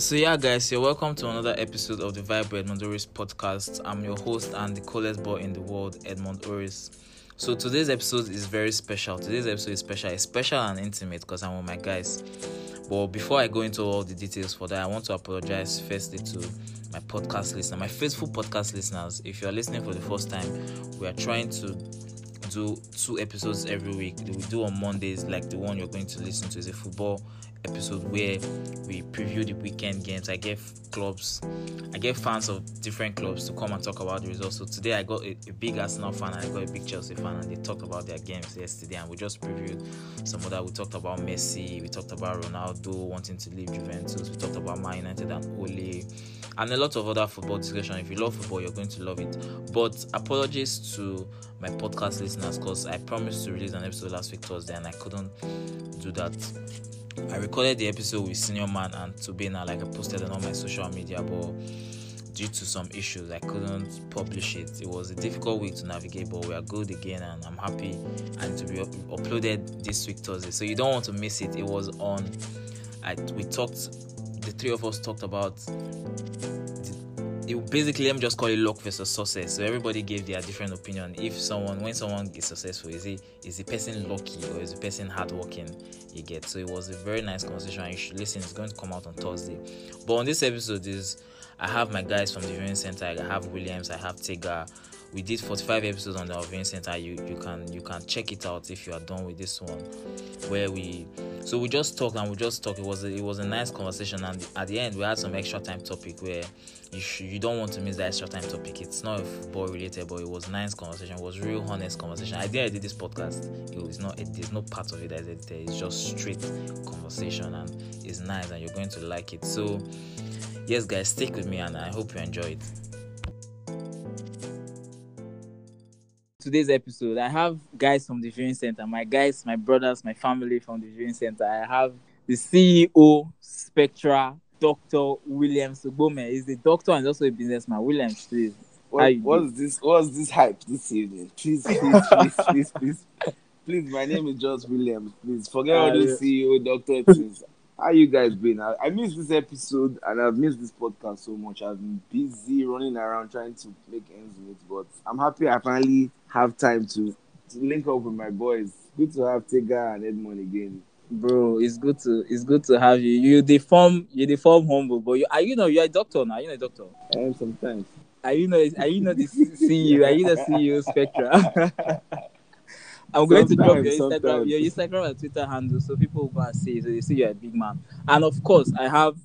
So yeah, guys, you're welcome to another episode of the Vibe Edmund Oris podcast. I'm your host and the coolest boy in the world, Edmund Oris. So today's episode is very special. Today's episode is special. It's special and intimate because I'm with my guys. But before I go into all the details for that, I want to apologize firstly to my podcast listener, my faithful podcast listeners. If you are listening for the first time, we are trying to do two episodes every week. We do on Mondays, like the one you're going to listen to is a football episode where we preview the weekend games. I get clubs, I get fans of different clubs to come and talk about the results. So today I got a, a big Arsenal fan and I got a big Chelsea fan, and they talked about their games yesterday. And we just previewed some other. We talked about Messi, we talked about Ronaldo wanting to leave Juventus, we talked about Man United and Ole, and a lot of other football discussion. If you love football, you're going to love it. But apologies to my podcast listeners because I promised to release an episode last week Thursday and I couldn't do that. I recorded the episode with Senior Man and Tubena, like I posted it on my social media, but due to some issues, I couldn't publish it. It was a difficult week to navigate, but we are good again, and I'm happy and to be up- uploaded this week Thursday. So you don't want to miss it. It was on. I we talked. The three of us talked about basically let me just call it luck versus success. So everybody gave their different opinion. If someone when someone is successful is he is the person lucky or is the person hardworking you get? So it was a very nice conversation. You should listen. It's going to come out on thursday. But on this episode is i have my guys from the viewing center. I have williams i have Tega. we did 45 episodes on the viewing center. You you can you can check it out if you are done with this one. Where we so we just talked and we just talked. It was a, it was a nice conversation. And at the end we had some extra time topic where you sh- you don't want to miss that extra time topic. It's not football related but it was nice conversation. It was real honest conversation. I did this podcast. It was not it, there's no part of it that is edited it's just straight conversation and it's nice and you're going to like it. So yes guys stick with me and i hope you enjoy it. Today's episode. I have guys from the viewing center, my guys, my brothers, my family from the viewing center. I have the CEO, Spectra, Dr. Williams Ugbomeh. He's a doctor and also a businessman. Williams, please. What, what's this? What's this hype this evening? Please, please, please, please, please, please. My name is Josh Williams. Please forget all those uh, CEO, doctor things. How you guys been? I, I missed this episode and I've missed this podcast so much. I've been busy running around trying to make ends meet, but I'm happy I finally have time to, to link up with my boys. Good to have Tega and Edmund again. Bro, it's good to it's good to have you. You the form you the form humble, but you are you know you're a doctor now. You're a doctor. I am sometimes. Are you know are you know the CEO? Are you the CEO Spectra? I'm going to drop your Instagram, your Instagram and Twitter handle so people will go and see so they see you're a big man. And of course, I have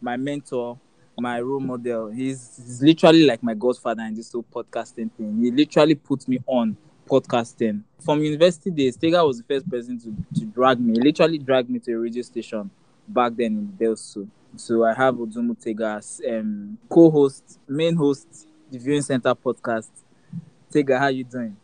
my mentor, my role model. He's, he's literally like my godfather in this whole podcasting thing. He literally put me on podcasting. From university days, Tega was the first person to, to drag me. Literally dragged me to a radio station back then in DELSU. So I have Odumu Tega as um, co-host, main host, the Viewing Center podcast. Tega, how you doing?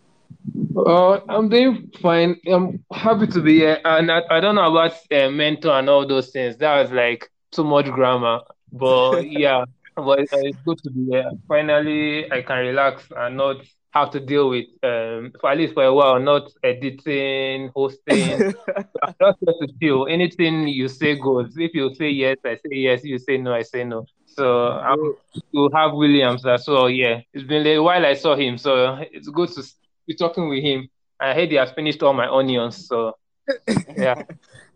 Uh, I'm doing fine. I'm happy to be here. And I, I don't know about uh, mentor and all those things. That was like too much grammar. But yeah, but it's, it's good to be here. Finally, I can relax and not have to deal with, um, for at least for a while, not editing, hosting. I'm just here to chill. Anything you say goes. If you say yes, I say yes. You say no, I say no. So I'm to have Williams as well. Yeah, it's been a while I saw him, so it's good to be talking with him. I heard he has finished all my onions, so yeah.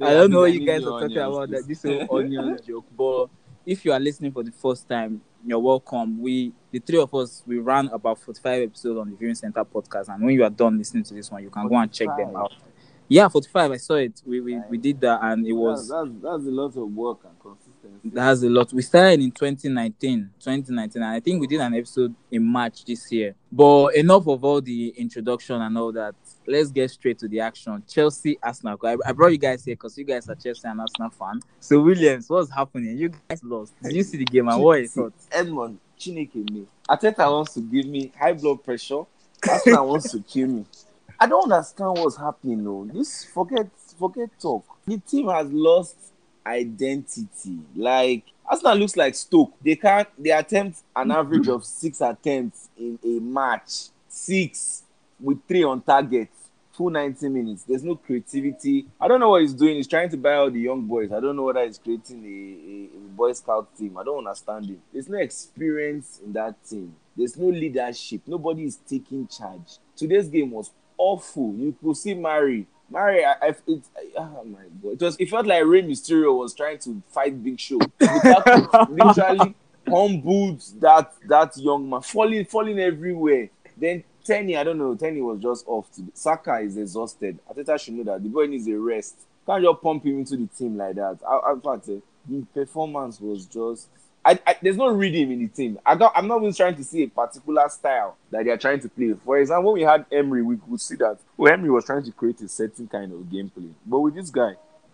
I don't know what you guys are talking about that this whole onion joke, but if you are listening for the first time, you're welcome. We the three of us we ran about 45 episodes on the Viewing Center podcast, and when you are done listening to this one, you can go and check them out. Yeah, 45. I saw it. We we, we did that, and it was that's, that's, that's a lot of work and. That's a lot. We started in 2019, 2019, and I think we did an episode in March this year. But enough of all the introduction and all that. Let's get straight to the action. Chelsea, Arsenal. I, I brought you guys here because you guys are Chelsea and Arsenal fan. So Williams, what's happening? You guys lost. Did you see the game and what you thought? Edmund, Chineke me. Arteta wants to give me high blood pressure. Arsenal wants to kill me. I don't understand what's happening though. This forget forget talk. The team has lost identity. Like Arsenal looks like Stoke. They can't they attempt an mm-hmm. average of six attempts in a match. Six with three on target. full 90 minutes. There's no creativity. I don't know what he's doing. He's trying to buy all the young boys. I don't know whether he's creating a, a, a Boy Scout team. I don't understand him. There's no experience in that team. There's no leadership. Nobody is taking charge. Today's game was awful. You could see Mari. Mari, I, I, it, oh my god, it was. It felt like Rey Mysterio was trying to fight Big Show. literally humbled that that young man, falling, falling everywhere. Then Tierney, I don't know. Tierney was just off. Today. Saka is exhausted. Arteta should know that the boy needs a rest. Can't just pump him into the team like that. I, in fact, uh, the performance was just. I, I, there's no rhythm in the team. I got, I'm not even trying to see a particular style that they are trying to play. For example, when we had Emery, we could see that well, Emery was trying to create a certain kind of gameplay. But with this guy,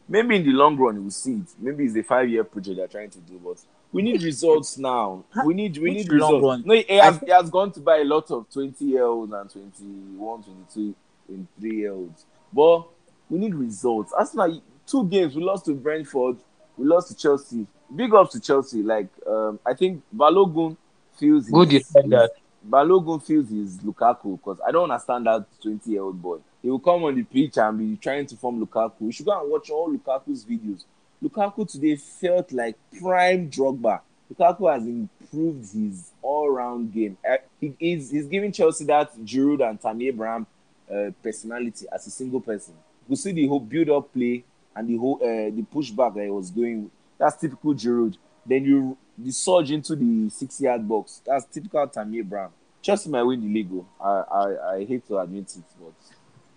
maybe in the long run we'll see it. Maybe it's a five year project they're trying to do, but we need results now. We need we need results. Run? No, he has, he has gone to buy a lot of 20 year olds and 21, 22, 23 year olds. But we need results. Arsenal, two games, we lost to Brentford, we lost to Chelsea. Big ups to Chelsea. Like, um, I think Balogun feels. Good, said. Balogun feels his Lukaku because I don't understand that 20 year old boy. He will come on the pitch and be trying to form Lukaku. You should go and watch all Lukaku's videos. Lukaku today felt like prime Drogba. Lukaku has improved his all-round game. Uh, he, he's, he's giving Chelsea that Giroud and Tammy Abraham uh, personality as a single person. You see the whole build-up play and the whole uh, the pushback that he was going. That's typical Giroud. Then you the surge into the six-yard box. That's typical Tammy Abraham. Chelsea might win the league. Oh. I, I I hate to admit it, but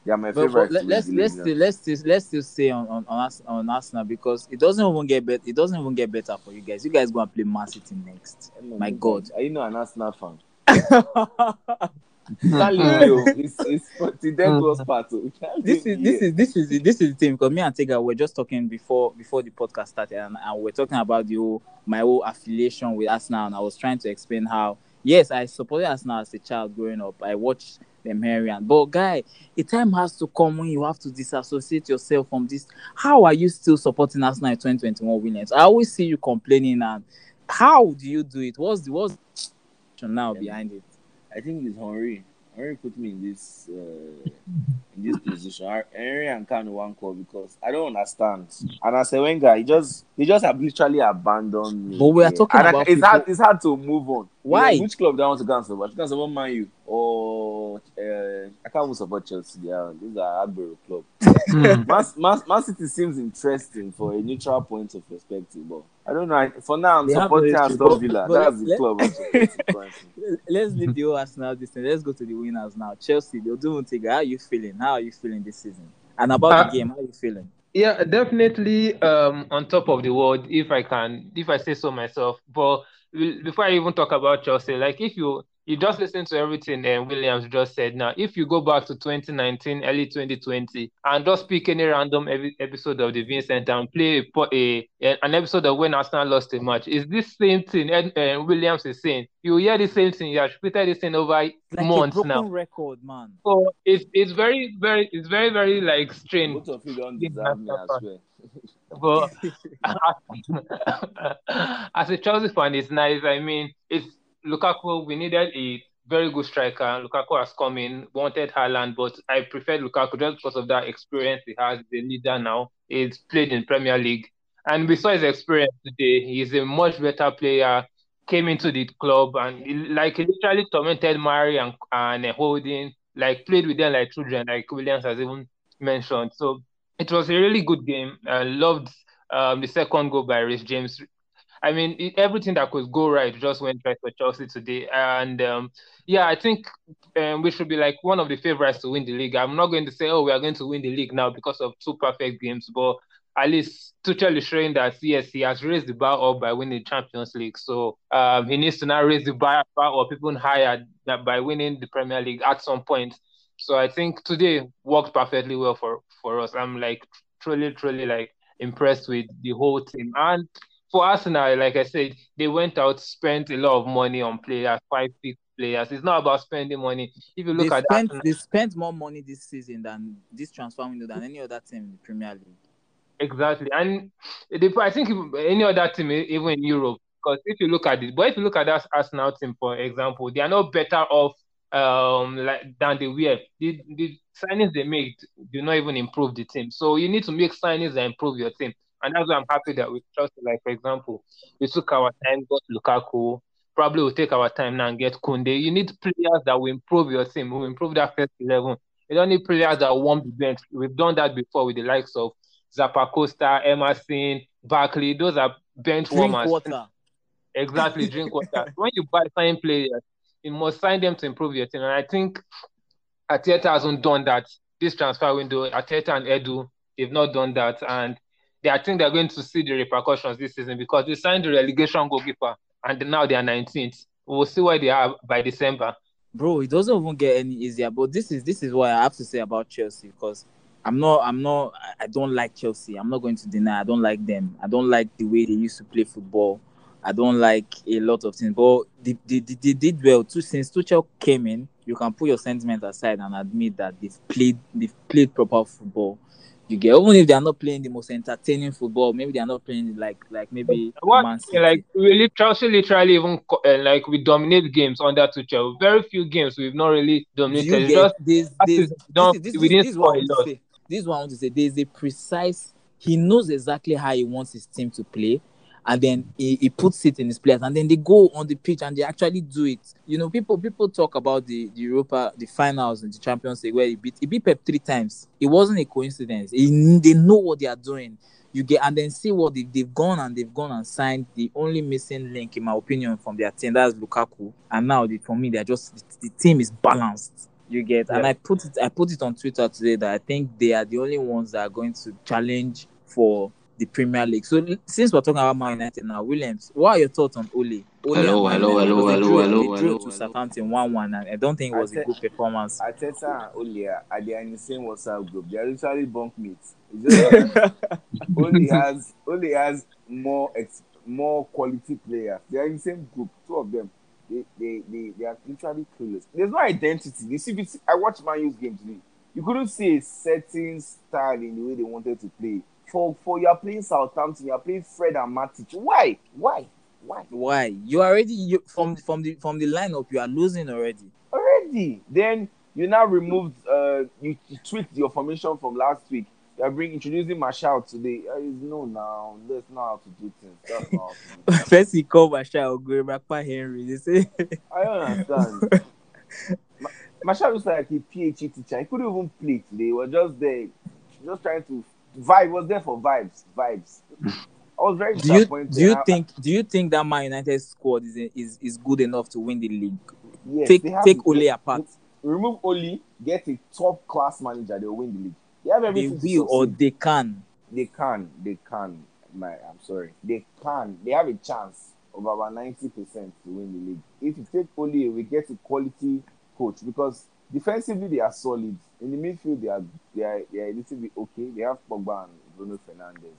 they are my but, favorite. But let's let's still, let's still, let's still say on on on, on Arsenal because it doesn't even get better. It doesn't even get better for you guys. You guys go and play Man City next. My God, are you not an Arsenal fan? Oh, it's, it's the dead mm. close part. Oh. This is this is this is this is the thing because me and Tega were just talking before before the podcast started and, and we're talking about the whole, my whole affiliation with Arsenal and I was trying to explain how yes I supported Arsenal as a child growing up. I watched them Herian. But guy, a time has to come when you have to disassociate yourself from this. How are you still supporting Arsenal in 2021 Williams? I always see you complaining and how do you do it? What's the what's the now behind it? I think it's Henry. Henry put me in this uh, in this position. Henry and Kanu one call because I don't understand. And Arsene Wenger, he just he just have literally abandoned me. But we are talking and about it's hard it's hard to move on. Why? You know, which club do I want to cancel? and support? Can support Man U or I can't even support Chelsea. Yeah, these are Agbero club. Hmm. Man, Man, Man City seems interesting for a neutral point of perspective, but I don't know. For now, I'm they supporting Aston Villa. That's the let, club. I'm let's leave the whole Arsenal this thing. Let's go to the winners now. Chelsea, they'll do take. How are you feeling? How are you feeling this season? And about uh, the game, how are you feeling? Yeah, definitely um, on top of the world, if I can, if I say so myself. But before I even talk about Chelsea, like if you you just listen to everything and Williams just said. Now, if you go back to 2019, early 2020, and just pick any random episode of the Vincent and play a, a, an episode of when Arsenal lost a match, is this same thing Ed, uh, Williams is saying? You hear the same thing. You have repeated this thing over like months a now. record, man. So it's it's very very it's very very like strange. Both of you don't deserve me as well. but as a Chelsea fan, it's nice. I mean, it's Lukaku, we needed a very good striker. Lukaku has come in, wanted Haaland, but I preferred Lukaku just because of that experience he has. The leader now. He's played in Premier League. And we saw his experience today. He's a much better player. Came into the club and he, like he literally tormented Mari and, and Holding, like played with them like children, like Williams has even mentioned. So it was a really good game. I loved um, the second goal by Reece James. I mean, it, everything that could go right just went right for Chelsea today. And um, yeah, I think um, we should be like one of the favorites to win the league. I'm not going to say, oh, we are going to win the league now because of two perfect games, but at least Tuchel is showing that yes, he has raised the bar up by winning the Champions League. So um, he needs to now raise the bar, up even higher by winning the Premier League at some point. So I think today worked perfectly well for for us. I'm like truly, truly like impressed with the whole team and for Arsenal, like I said, they went out, spent a lot of money on players, five big players. It's not about spending money. If you look they at spent, Arsenal, they spent more money this season than this transfer window than any other team in the Premier League. Exactly, and they, I think any other team, even in Europe, because if you look at it, but if you look at that Arsenal team, for example, they are not better off um like than they were. The, the signings they made do not even improve the team. So you need to make signings that improve your team. And that's why I'm happy that we trust like for example, we took our time, got Lukaku, probably will take our time now and get Kunde. You need players that will improve your team, will improve that first eleven. You don't need players that won't be bench. We've done that before with the likes of Zappacosta, Emerson, Barkley. Those are bench Drink warmers. water. Exactly, drink water. when you buy sign players, you must sign them to improve your team. And I think Arteta hasn't done that this transfer window. Arteta and Edu, they've not done that. And they, I think they're going to see the repercussions this season because they signed the relegation goalkeeper and now they are 19th. We'll see where they are by December. bro, it doesn't even get any easier. But this is this is what I have to say about Chelsea because I'm not I'm not I- don't like Chelsea. I'm not going to deny I don't like them. I don't like the way they used to play football. I don't like a lot of things. But they, they, they, they did well too since Tuchel came in. You can put your sentiment aside and admit that they've played they've played proper football. You get even if they are not playing the most entertaining football, maybe they are not playing like like maybe What like we lit- Chelsea literally even uh, like we dominate games under Tuchel. Very few games we've not really dominated. you It's get just this? that this, this, this, we didn't this is score what I a want to lot. say. This is what I want to say. There's a precise. He knows exactly how he wants his team to play, and then he, he puts it in his players, and then they go on the pitch and they actually do it. You know, people people talk about the, the Europa, the finals and the Champions League where he beat he beat Pep three times. It wasn't a coincidence. He, they know what they are doing. You get and then see what they, they've gone and they've gone and signed the only missing link, in my opinion, from their team. That's Lukaku. And now, they, for me, they're just the, the team is balanced. You get, and I put it, I put it on Twitter today that I think they are the only ones that are going to challenge for the Premier League. So since we're talking about Man United now, Williams, what are your thoughts on Ole? Ole Hello, hello, hello, hello, drew- hello, They drew hello, to. Southampton one-one, and I don't think it was a I good performance. Arteta and Ole are are they in the same WhatsApp group. They are literally bunk mates. It's Ole has Ole has more ex, more quality players. They are in the same group. Two of them. They they they, they are literally clueless. There's no identity. You see, I watched Man U's game today. You couldn't see a certain style in the way they wanted to play. For for you are playing Southampton, you are playing Fred and Matic. Why? Why? Why? Why? You already you, from from the from the lineup, you are losing already. already. Then you now removed, uh, you, you tweaked your formation from last week. You're bring introducing Martial today. Uh, no now. That's not how to do things. That's not how to do First he called Martial, go back by Henry. They say I don't understand. Ma- Martial looks like a PhD teacher. He couldn't even play today. He was just there, just trying to vibe. Was there for vibes, vibes. I was very do you do you think do you think that Man United squad is is is good enough to win the league? yes, take they take Ole apart. Remove Ole, get a top class manager. They'll win the league. They have everything. to will or they can. they can, they can. My, I'm sorry, they can. They have a chance of about ninety percent to win the league. If you take Ole, we get a quality coach because defensively they are solid. In the midfield, they are they are, they are a little bit okay. They have Pogba and Bruno Fernandes.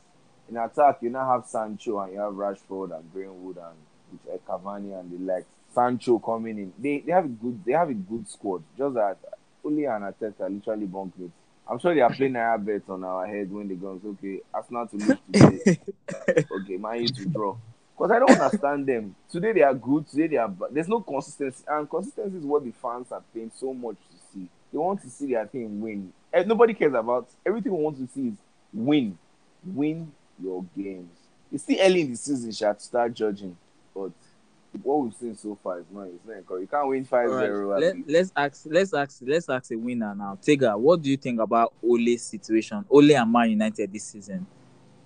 In attack, you now have Sancho and you have Rashford and Greenwood and with uh, Cavani and the like. Sancho coming in. They they have a good they have a good squad. Just that Ole and Arteta literally bunk mates. I'm sure they are playing Naya bets on our head when they go. Okay, Arsenal to lose today. okay, Man U to draw. Because I don't understand them. Today they are good. Today they are bad. There's no consistency, and consistency is what the fans are paying so much to. They want to see their team win. And nobody cares about everything. We want to see is win, win your games. It's still early in the season, Sha, to start judging. But what we've seen so far is not. It's not encouraging. You can't win 5 All right, 0 let, let's ask let's ask let's ask a winner now. Tega, what do you think about Ole's situation? Ole and Man United this season.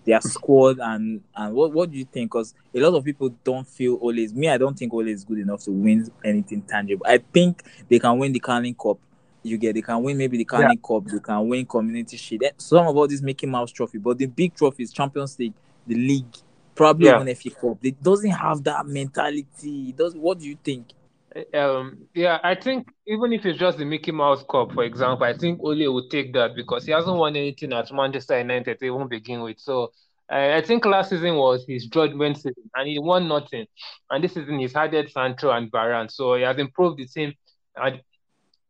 Their squad and and what, what do you think? Because a lot of people don't feel Ole is me. I don't think Ole is good enough to win anything tangible. I think they can win the Carling Cup. You get they can win maybe the Carling Cup. They can win Community Shield. Eh, Some of all this Mickey Mouse trophy, but the big trophies, Champions League, the league, probably Yeah. even FA Cup. It doesn't have that mentality. It does. What do you think? Um, yeah, I think even if it's just the Mickey Mouse Cup, for example, I think Ole will take that because he hasn't won anything at Manchester United to even begin with. So I think last season was his judgment season and he won nothing. And this season he's added Sancho and Varane. So he has improved the team at,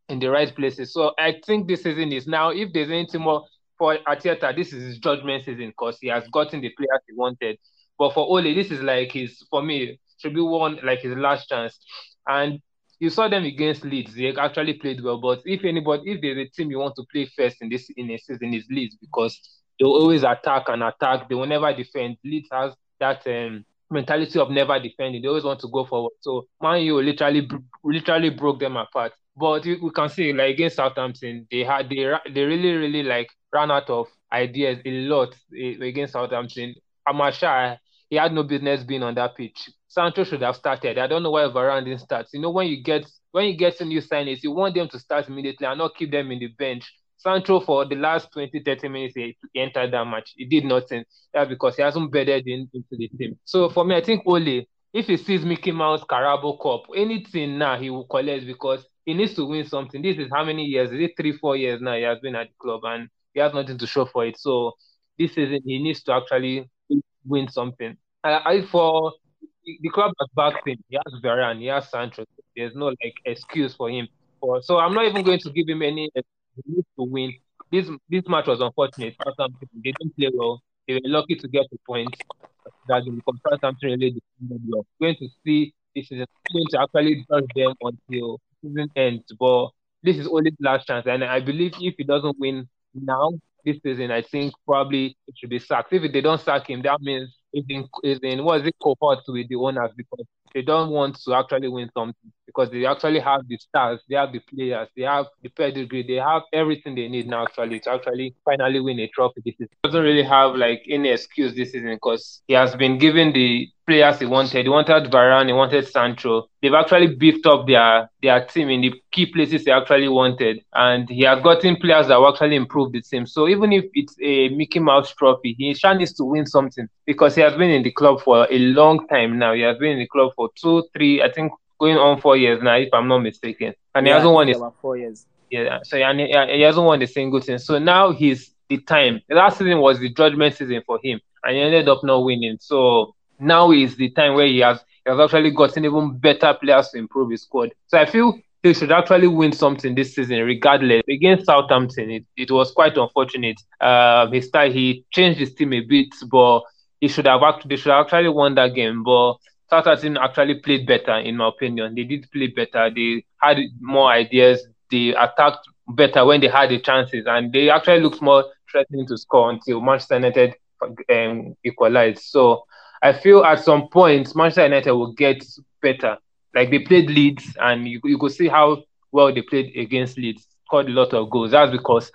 in the right places. So I think this season is now, if there's anything more for Arteta, this is his judgment season because he has gotten the players he wanted. But for Ole, this is like his, for me, should be one like his last chance. And you saw them against Leeds. They actually played well. But if anybody, if there's a team you want to play first in this in a season, is Leeds because they always attack and attack. They will never defend. Leeds has that um, mentality of never defending. They always want to go forward. So Man U literally literally broke them apart. But we can see like against Southampton, they had they they really really like ran out of ideas a lot eh, against Southampton. Amasha, he had no business being on that pitch. Sancho should have started. I don't know why Varane didn't start. You know when you get when you get some new signings, you want them to start immediately and not keep them in the bench. Sancho for the last 20, 30 minutes he, entered that match. He did nothing. That's because he hasn't bedded in, into the team. So for me, I think Ole, if he sees Mickey Mouse Carabao Cup, anything now he will collect because he needs to win something. This is how many years? Is it three, four years now he has been at the club and he has nothing to show for it. So this season he needs to actually win something. I, for the club has backed him. He has Varane, he has Sancho. There's no like excuse for him. For, so I'm not even going to give him any excuse to win. This this match was unfortunate. They didn't play well. They were lucky to get the point. That because Southampton really. Going to see this is going to actually judge them until season ends. But this is only last chance, and I believe if he doesn't win now this season, I think probably it should be sacked. If they don't sack him, that means it's in, it's in what is it cohort with the owners because they don't want to actually win something because they actually have the stars, they have the players, they have the pedigree, they have everything they need now actually to actually finally win a trophy. This season. doesn't really have like any excuse this season because he has been given the players he wanted. He wanted Varane, he wanted Sancho. They've actually beefed up their their team in the key places they actually wanted, and he has gotten players that actually improve the team. So even if it's a Mickey Mouse trophy, he sure needs to win something because he has been in the club for a long time now. He has been in the club for two, three, I think going on four years now, if I'm not mistaken, and yeah, he hasn't won it. Four years. Yeah, so and he, he hasn't won a single thing. So now he's the time. Last season was the judgment season for him, and he ended up not winning. So now is the time where he has he has actually gotten even better players to improve his squad. So I feel he should actually win something this season, regardless. Against Southampton, it, it was quite unfortunate. Uh, he started, he changed his team a bit, but he should have actually should have actually won that game. But Southampton actually played better, in my opinion. They did play better. They had more ideas. They attacked better when they had the chances, and they actually looked more threatening to score until Manchester United um, equalized. So I feel at some point Manchester United will get better. Like they played Leeds, and you you could see how well they played against Leeds. Scored a lot of goals. That's because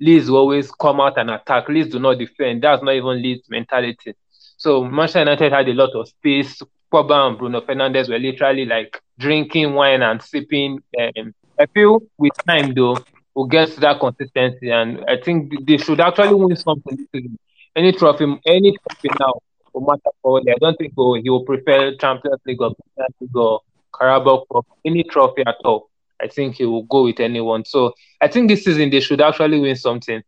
Leeds always come out and attack. Leeds do not defend. That's not even Leeds mentality. So Manchester United had a lot of space. Pogba and Bruno Fernandes were literally like drinking wine and sipping. Um, I feel with time though, we'll get to that consistency, and I think they should actually win something. Any trophy, any trophy now will matter for I don't think he will prefer Champions League or Champions League or Carabao Cup, any trophy at all. I think he will go with anyone. So I think this season they should actually win something.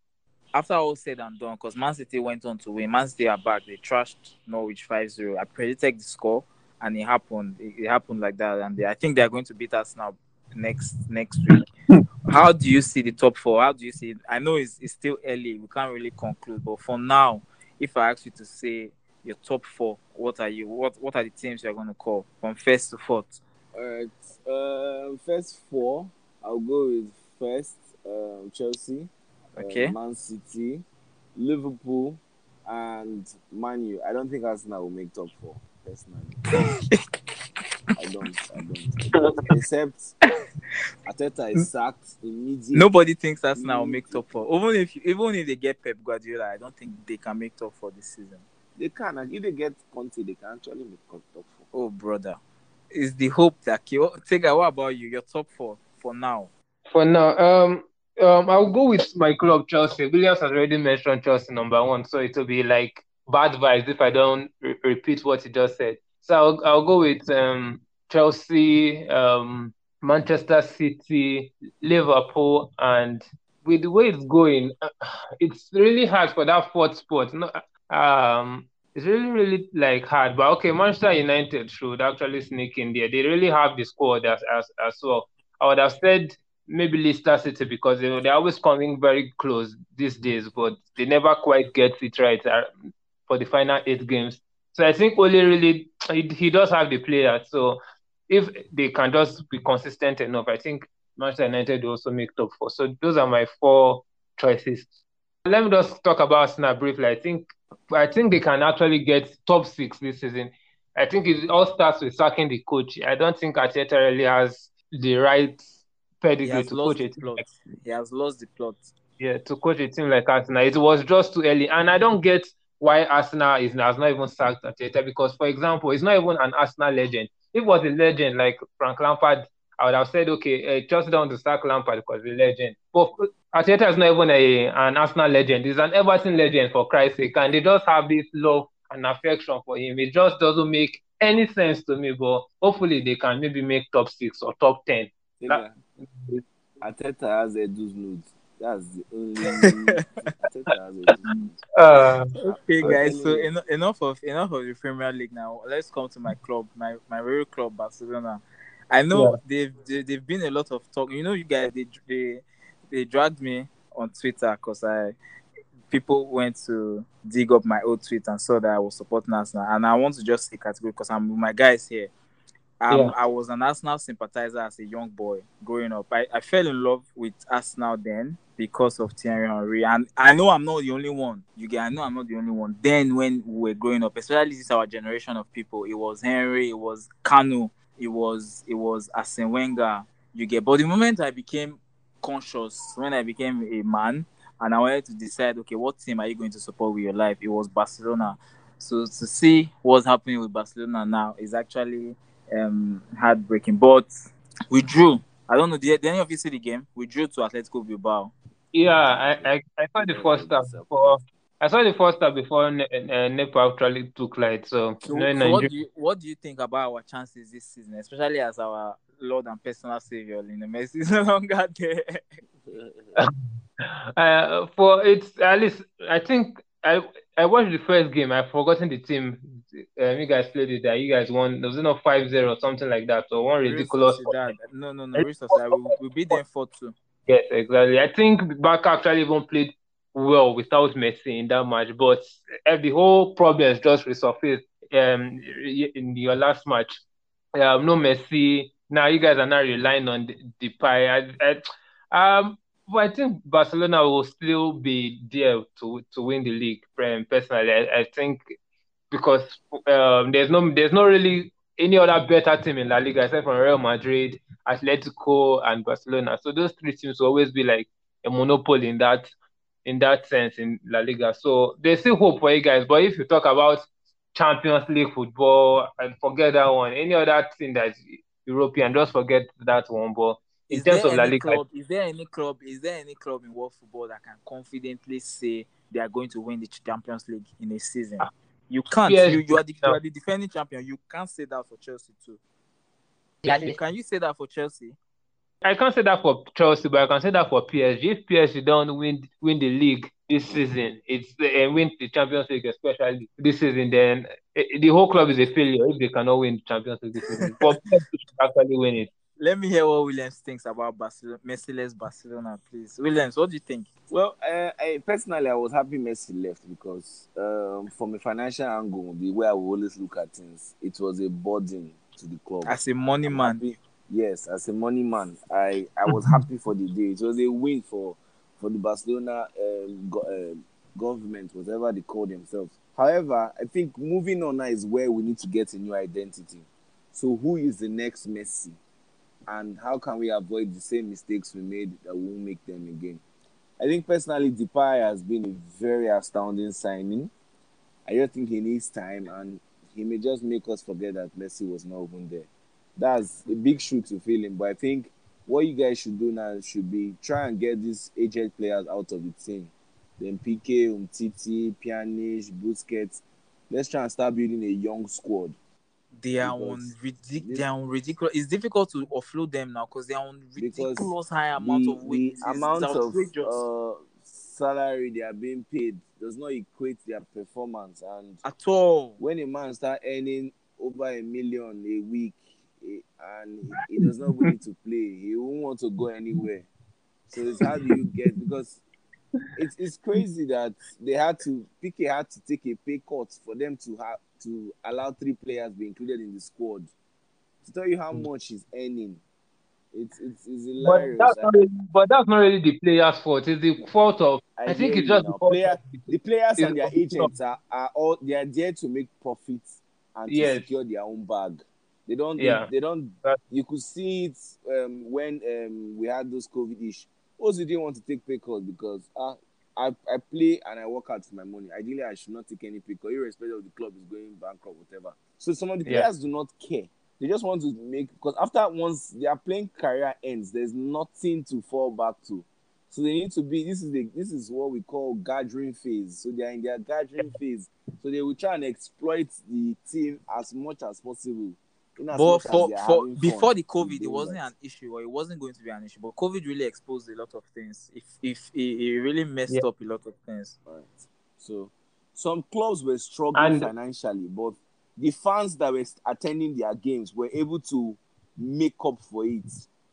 After all said and done, because Man City went on to win, Man City are back. They trashed Norwich 5-0. I predicted the score, and it happened. It, it happened like that, and they, I think they are going to beat us now next next week. How do you see the top four? How do you see? It? I know it's, it's still early. We can't really conclude, but for now, if I ask you to say your top four, what are you? What what are the teams you're going to call from first to fourth? All right. Uh, first four, I'll go with first um, Chelsea, okay, uh, Man City, Liverpool, and Man U. I don't think Arsenal will make top four. Personally, I don't. I don't. Except Arteta is sacked immediately. Nobody thinks Arsenal now make top four. Even if even if they get Pep Guardiola, I don't think they can make top four this season. They can. And if they get Conte, they can actually make top four. Oh, brother is the hope that you take what about you? Your top four for now. For now, um, um, I'll go with my club Chelsea. Williams has already mentioned Chelsea number one, so it'll be like bad vibes if I don't re- repeat what he just said. So I'll, I'll go with um, Chelsea, um, Manchester City, Liverpool, and with the way it's going, it's really hard for that fourth spot. No, um, it's really, really like hard. But okay, Manchester United should actually sneak in there. They really have the squad as as, as well. I would have said maybe Leicester City because they, they're always coming very close these days, but they never quite get it right uh, for the final eight games. So I think Ole really he, he does have the players. So if they can just be consistent enough, I think Manchester United will also make top four. So those are my four choices. Let me just talk about Arsenal briefly. I think I think they can actually get top six this season. I think it all starts with sacking the coach. I don't think Arteta really has the right pedigree to coach it. Like, he has lost the plot. Yeah, to coach a team like Arsenal, it was just too early, and I don't get why Arsenal is has not even sacked Arteta because, for example, he's not even an Arsenal legend. If it was a legend like Frank Lampard, I would have said, okay, uh, just down to sack Lampard because he's a legend. But Arteta is not even a, an Arsenal legend. He's an Everton legend, for Christ's sake. And they just have this love and affection for him. It just doesn't make any sense to me. But hopefully they can maybe make top six or top 10. Yeah. That, Arteta has a dude's nudes. That's the only. uh, okay, guys. So en- enough of enough of the Premier League. Now let's come to my club, my my real club, Barcelona. I know yeah. they've they, they've been a lot of talk. You know, you guys they they they dragged me on Twitter because I people went to dig up my old tweet and saw that I was supporting Arsenal, and I want to just say category because I'm with my guys here. Um, yeah. I was an Arsenal sympathizer as a young boy growing up. I, I fell in love with Arsenal then because of Thierry Henry. And I know I'm not the only one. You get I know I'm not the only one. Then when we were growing up, especially this our generation of people, it was Henry, it was Kanu, it was it was Arsene Wenger. You get but the moment I became conscious, when I became a man and I wanted to decide, okay, what team are you going to support with your life? It was Barcelona. So to see what's happening with Barcelona now is actually um, heartbreaking. But we drew. I don't know. Did, did any of you see the game? We drew to Atletico Bilbao. Yeah, I, I, I saw the first half before. I saw the first half before ne- uh, Nepa actually took light. So, so, so what, do you, what do you think about our chances this season, especially as our Lord and personal Savior, Lionel Messi is no longer there? uh, for it's at least I think I I watched the first game. I've forgotten the team. Um, you guys played it. That you guys won. Was it not 5-0 or something like that? Or one ridiculous. No, no, no. We, we beat them four two. Yes, exactly. I think Barca actually even played well without Messi in that match, but uh, the whole problem just resurfaced um, in your last match. Um, no Messi. Now you guys are now relying on the, Depay. I, I, um, but I think Barcelona will still be there to to win the league. Personally, I, I think because um, there's no there's not really any other better team in La Liga except for Real Madrid, Atletico, and Barcelona. So those three teams will always be like a monopoly in that in that sense in La Liga. So there's still hope for you guys. But if you talk about Champions League football and forget that one, any other thing that's European, just forget that one. But in is terms of La Liga, club, is there any club? Is there any club in world football that can confidently say they are going to win the Champions League in a season? Ah, you can't. Yes, you, you, are the, you are the defending champion. You can't say that for Chelsea too. Can, can you say that for Chelsea? I can't say that for Chelsea, but I can say that for PSG. If PSG don't win win the league this season, it's and uh, win the Champions League especially this season, then uh, the whole club is a failure if they cannot win the Champions League this season. but PSG should actually win it let me hear what Williams thinks about Barcelona, Messi Barcelona, please. Williams, what do you think? Well, uh, I, personally, I was happy Messi left because, um, from a financial angle, the way I always look at things, it was a burden to the club. As a money man, happy, yes, as a money man, I I was happy for the day. It was a win for for the Barcelona um, go, uh, government, whatever they call themselves. However, I think moving on now is where we need to get a new identity. So, who is the next Messi? And how can we avoid the same mistakes we made that we won't make them again? I think personally, Depay has been a very astounding signing. I just think he needs time, and he may just make us forget that Messi was not even there. That's a big shoe to fill in, but I think what you guys should do now should be try and get these aged players out of the team. Then Piqué, Umtiti, Pjanic, Busquets. Let's try and start building a young squad they are on ridic- they are on ridiculous. It's difficult to offload them now because they are on ridiculous high amount the, of weight. The amount of uh, salary they are being paid does not equate their performance and at all. When a man start earning over a million a week eh, and he, does not need to play, he won't want to go anywhere. So it's how do you get because it's it's crazy that they had to Piqué had to take a pay cut for them to have to allow three players be included in the squad. to tell you how much he's earning. It's it's, it's But hilarious. that's not really, but that's not really the player's fault. It's the fault of I, think it's just the Player- the players and their agents are, are all they are there to make profits and to Yes. secure their own bag. They don't Yeah. they, don't That- you could see it um, when um, we had those COVID issues. Also didn't want to take pay calls because uh, I, I play and I work out my money. Ideally I should not take any pay call, irrespective of the club is going bankrupt, whatever. So some of the Yeah. players do not care. They just want to make because after once their playing career ends, there's nothing to fall back to. So they need to be. This is the this is what we call gathering phase. So they are in their gathering phase. So they will try and exploit the team as much as possible. In But for for before fun the COVID, it wasn't an issue, or it wasn't going to be an issue. But COVID really exposed a lot of things. If if it, it really messed Yeah. up a lot of things. Right. So some clubs were struggling And- financially, but the fans that were attending their games were able to make up for it.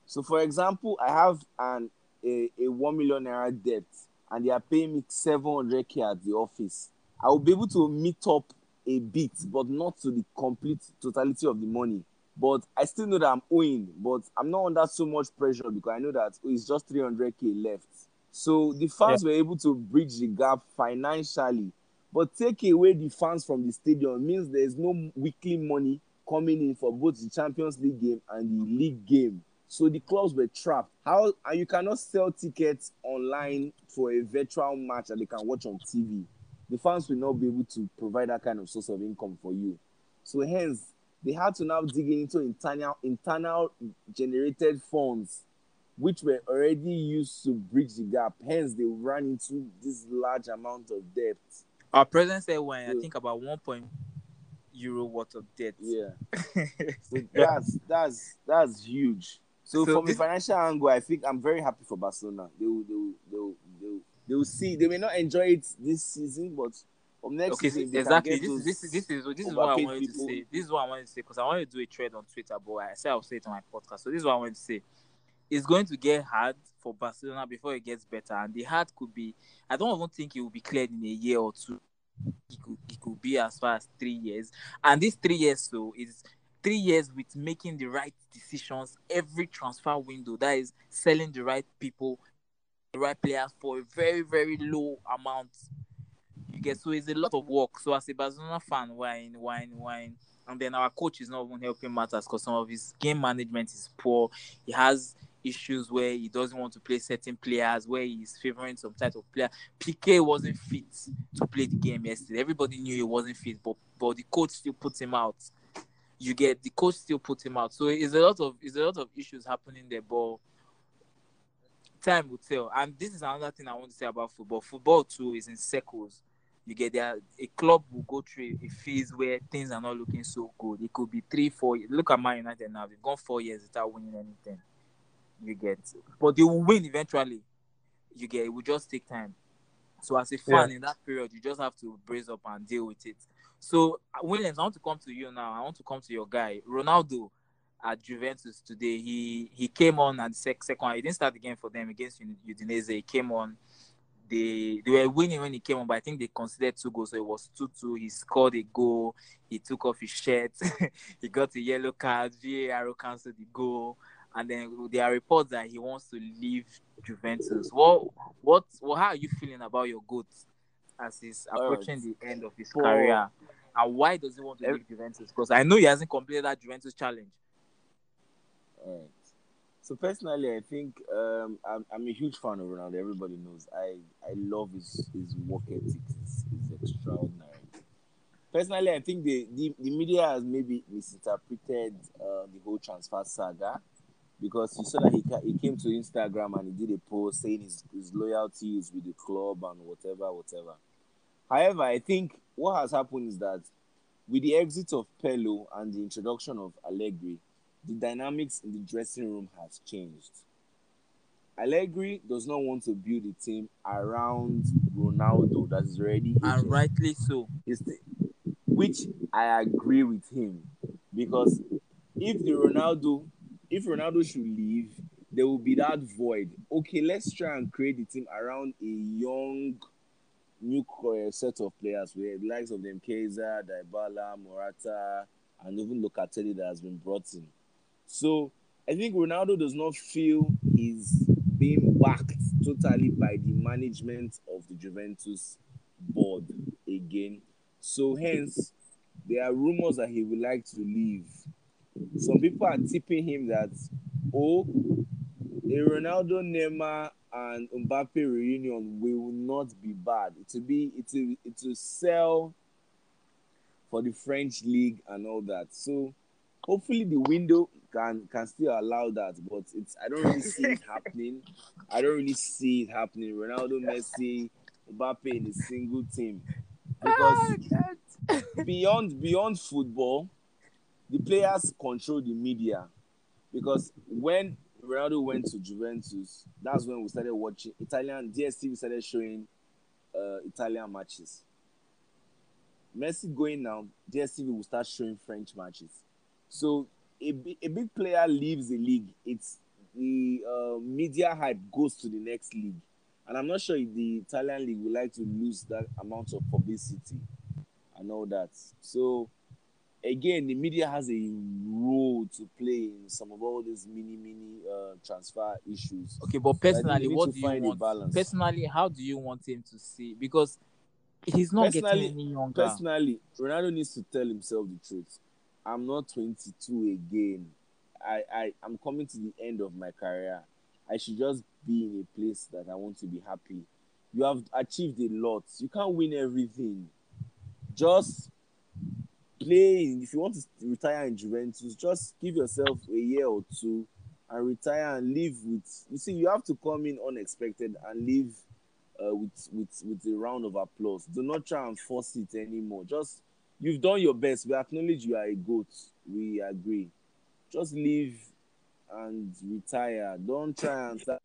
So, for example, I have an a, a one million naira debt, and they are paying me seven hundred k at the office. I will be able to meet up a bit, but not to the complete totality of the money. But I still know that I'm owing, but I'm not under so much pressure because I know that it's just 300k left. So the fans were able to bridge the gap financially. But take away the fans from the stadium means there's no weekly money coming in for both the Champions League game and the league game. So the clubs were trapped. How and you cannot sell tickets online for a virtual match that they can watch on TV. The fans will not be able to provide that kind of source of income for you. So hence they had to now dig into internal internal generated funds which were already used to bridge the gap. Hence, they ran into this large amount of debt. Our president said when I think about one point euro worth of debt. Yeah, so that's that's that's huge. So, So from this- a financial angle, I think I'm very happy for Barcelona. They will, they will, they will, they will, see. They may not enjoy it this season, but from next Okay, so season, exactly. Can get This, those this, this is this is what I wanted people. to say. This is what I wanted to say because I wanted to do a thread on Twitter, but I said I'll say it on my podcast. So this is what I wanted to say. It's going to get hard for Barcelona before it gets better, and the hard could be. I don't even think it will be cleared in a year or two. It could, it could be as far as three years, and these three years so is three years with making the right decisions every transfer window. That is selling the right people, the right players for a very very low amount you get so it's a lot of work. So as a Barcelona fan, wine, wine, wine, and then our coach is not even helping matters because some of his game management is poor. He has issues where he doesn't want to play certain players, where he's favoring some type of player. Piqué wasn't fit to play the game yesterday. Everybody knew he wasn't fit, but but the coach still put him out. You get the coach still put him out. So it's a lot of it's a lot of issues happening there, but time will tell. And this is another thing I want to say about football. Football too is in circles. You get there, a club will go through a phase where things are not looking so good. It could be three, four. Look at Man United now; they've gone four years without winning anything. You get, but they will win eventually. You get, it will just take time. So as a fan in that period, you just have to brace up and deal with it. So uh, Williams, I want to come to you now. I want to come to your guy, Ronaldo at Juventus today. He he came on at the sec- second. He didn't start the game for them against Ud- Udinese. He came on. They they were winning when he came on, but I think they considered two goals, so it was two two. He scored a goal. He took off his shirt. he got a yellow card. VAR cancelled the goal, and then there are reports that he wants to leave Juventus. What what what? How are you feeling about your goat as he's approaching the end of his career? And why does he want to leave Juventus? Because I know he hasn't completed that Juventus challenge. So personally, I think um, I'm, I'm a huge fan of Ronaldo. Everybody knows. I, I love his, his work ethic. It's, it's extraordinary. Personally, I think the, the, the media has maybe misinterpreted uh, the whole transfer saga because you saw that he, he came to Instagram and he did a post saying his, his loyalty is with the club and whatever, whatever. However, I think what has happened is that with the exit of Pirlo and the introduction of Allegri, the dynamics in the dressing room has changed. Allegri does not want to build a team around Ronaldo that is already And rightly so. Which I agree with him because if the Ronaldo, if Ronaldo should leave, there will be that void. Okay, let's try and create the team around a young, new uh, set of players with the likes of them Chiesa, Dybala, Morata, and even Locatelli that has been brought in. So I think Ronaldo does not feel he's being backed totally by the management of the Juventus board again. So hence, there are rumors that he would like to leave. Some people are tipping him that, oh, a Ronaldo, Neymar, and Mbappe reunion will not be bad. It will be it will it will sell for the French league and all that. So hopefully the window can can still allow that, but it's I don't really see it happening. I don't really see it happening. Ronaldo, Messi, Mbappe in a single team because beyond beyond football, the players control the media because when Ronaldo went to Juventus, that's when we started watching Italian DSTV started showing uh, Italian matches. Messi going now, DSTV will start showing French matches. So a, a big player leaves the league, it's the uh, media hype goes to the next league. And I'm not sure if the Italian league would like to lose that amount of publicity and all that. So again, the media has a role to play in some of all these mini mini uh, transfer issues. Okay, but personally, what do you want? Personally, how do you want him to see? Because he's not getting any younger. Personally, Ronaldo needs to tell himself the truth. I'm not 22 again. I, I I'm coming to the end of my career. I should just be in a place that I want to be happy. You have achieved a lot. You can't win everything. Just play. If you want to retire in Juventus, just give yourself a year or two and retire and live with. You see, you have to come in unexpected and live uh, with with with a round of applause. Do not try and force it anymore. Just you've done your best. We acknowledge you are a goat. We agree. Just leave and retire. Don't try and start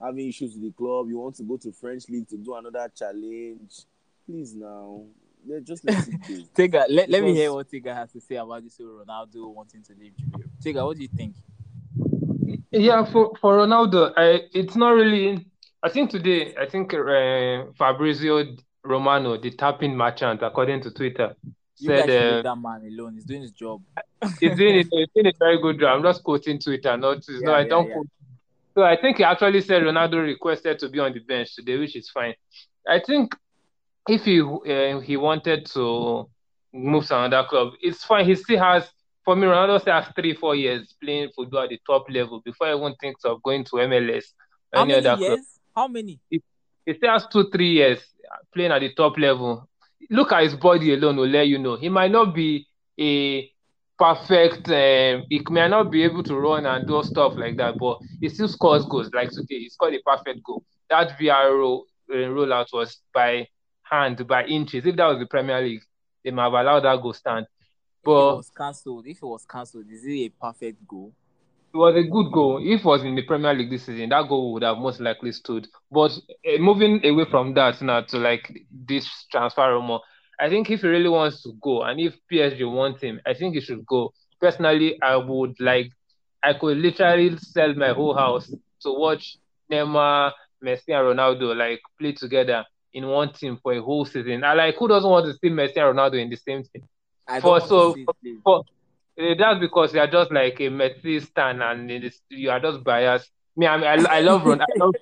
having issues with the club. You want to go to French league to do another challenge. Please now. Let, just let it go. Tega, let, let me hear what Tega has to say about this Ronaldo wanting to leave Juve. Tega, what do you think? Yeah, for, for Ronaldo, I, it's not really. I think today, I think uh, Fabrizio Romano, the tapping merchant, according to Twitter, you said uh, that man alone. He's doing his job. he's doing it. He's doing a very good job. I'm just quoting Twitter, not yeah, no. I don't yeah. quote. So I think he actually said Ronaldo requested to be on the bench today, which is fine. I think if he uh, he wanted to move to another club, it's fine. He still has. For me, Ronaldo still has three, four years playing football at the top level before he even thinks of going to MLS. How many years? Club. How many? He, he still has two, three years playing at the top level. Look at his body alone will let you know. He might not be a perfect um, he may not be able to run and do stuff like that but he still scores goals. Like today he scored a perfect goal. That VRO uh, rollout was by hand by inches. If that was the Premier League they might have allowed that goal stand. But if it was cancelled if it was cancelled is it a perfect goal it was a good goal. If it was in the Premier League this season, that goal would have most likely stood. But uh, moving away from that now to like this transfer rumor, I think if he really wants to go and if PSG wants him, I think he should go. Personally, I would like, I could literally sell my whole house to watch Neymar, Messi, and Ronaldo like play together in one team for a whole season. I like who doesn't want to see Messi and Ronaldo in the same team? I for so for, Eh, that's because you are just like a Messi stan and you are just biased. Me, I, mean, I, I love Ronaldo. I love,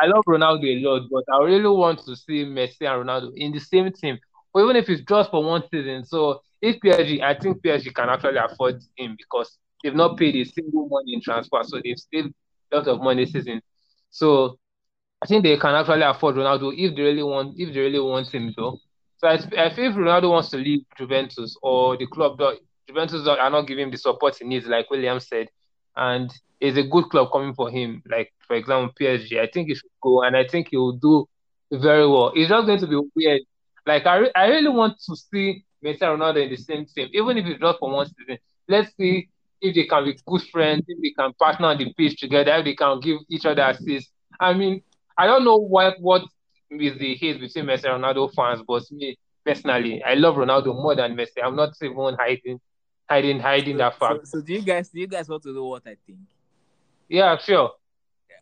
I love Ronaldo a lot, but I really want to see Messi and Ronaldo in the same team, or even if it's just for one season. So if PSG, I think PSG can actually afford him because they've not paid a single money in transfer, so they've saved a lot of money season. So I think they can actually afford Ronaldo if they really want if they really want him though. So I, I feel if Ronaldo wants to leave Juventus or the club Juventus are not giving him the support he needs, like William said, and it's a good club coming for him. Like for example, PSG. I think he should go, and I think he will do very well. It's just going to be weird. Like I, re- I really want to see Messi Ronaldo in the same team, even if it's just for one season. Let's see if they can be good friends, if they can partner on the pitch together, if they can give each other assists. I mean, I don't know what what is the hate between Messi and Ronaldo fans, but me personally, I love Ronaldo more than Messi. I'm not even hiding hiding hiding that fact. So, so do you guys do you guys want to know what I think? Yeah, sure.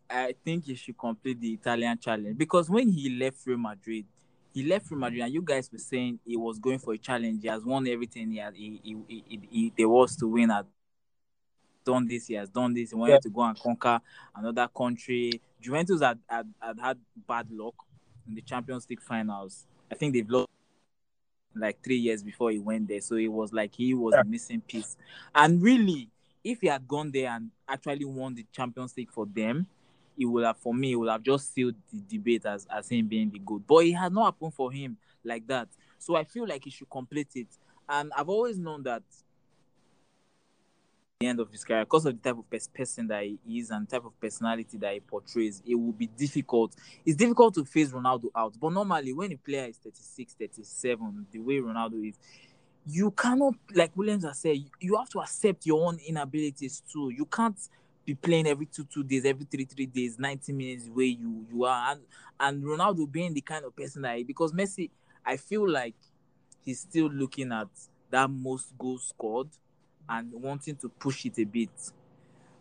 I think he should complete the Italian challenge because when he left Real Madrid, he left Real Madrid, and you guys were saying he was going for a challenge. He has won everything he had. He, he, he, he there was to win at. Done this, he has done this. He wanted Yeah. to go and conquer another country. Juventus had, had had had bad luck in the Champions League finals. I think they've lost like three years before he went there. So it was like he was Yeah. a missing piece. And really, if he had gone there and actually won the Champions League for them, it would have for me, it would have just sealed the debate as, as him being the good. But it had not happened for him like that. So I feel like he should complete it. And I've always known that the end of his career, because of the type of person that he is and type of personality that he portrays, it will be difficult. It's difficult to face Ronaldo out. But normally, when a player is 36, 37, the way Ronaldo is, you cannot, like Williams has said, you have to accept your own inabilities too. You can't be playing every two two days, every three three days, 90 minutes where you you are, and and Ronaldo being the kind of person that he, because Messi, I feel like he's still looking at that most goals scored and wanting to push it a bit.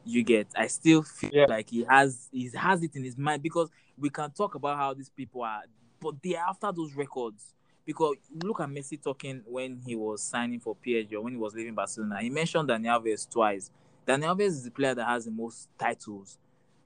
You get, I still feel Yeah. like he has he has it in his mind because we can talk about how these people are, but they are after those records. Because look at Messi talking when he was signing for PSG or when he was leaving Barcelona. He mentioned Daniel Alves twice. Daniel Alves is the player that has the most titles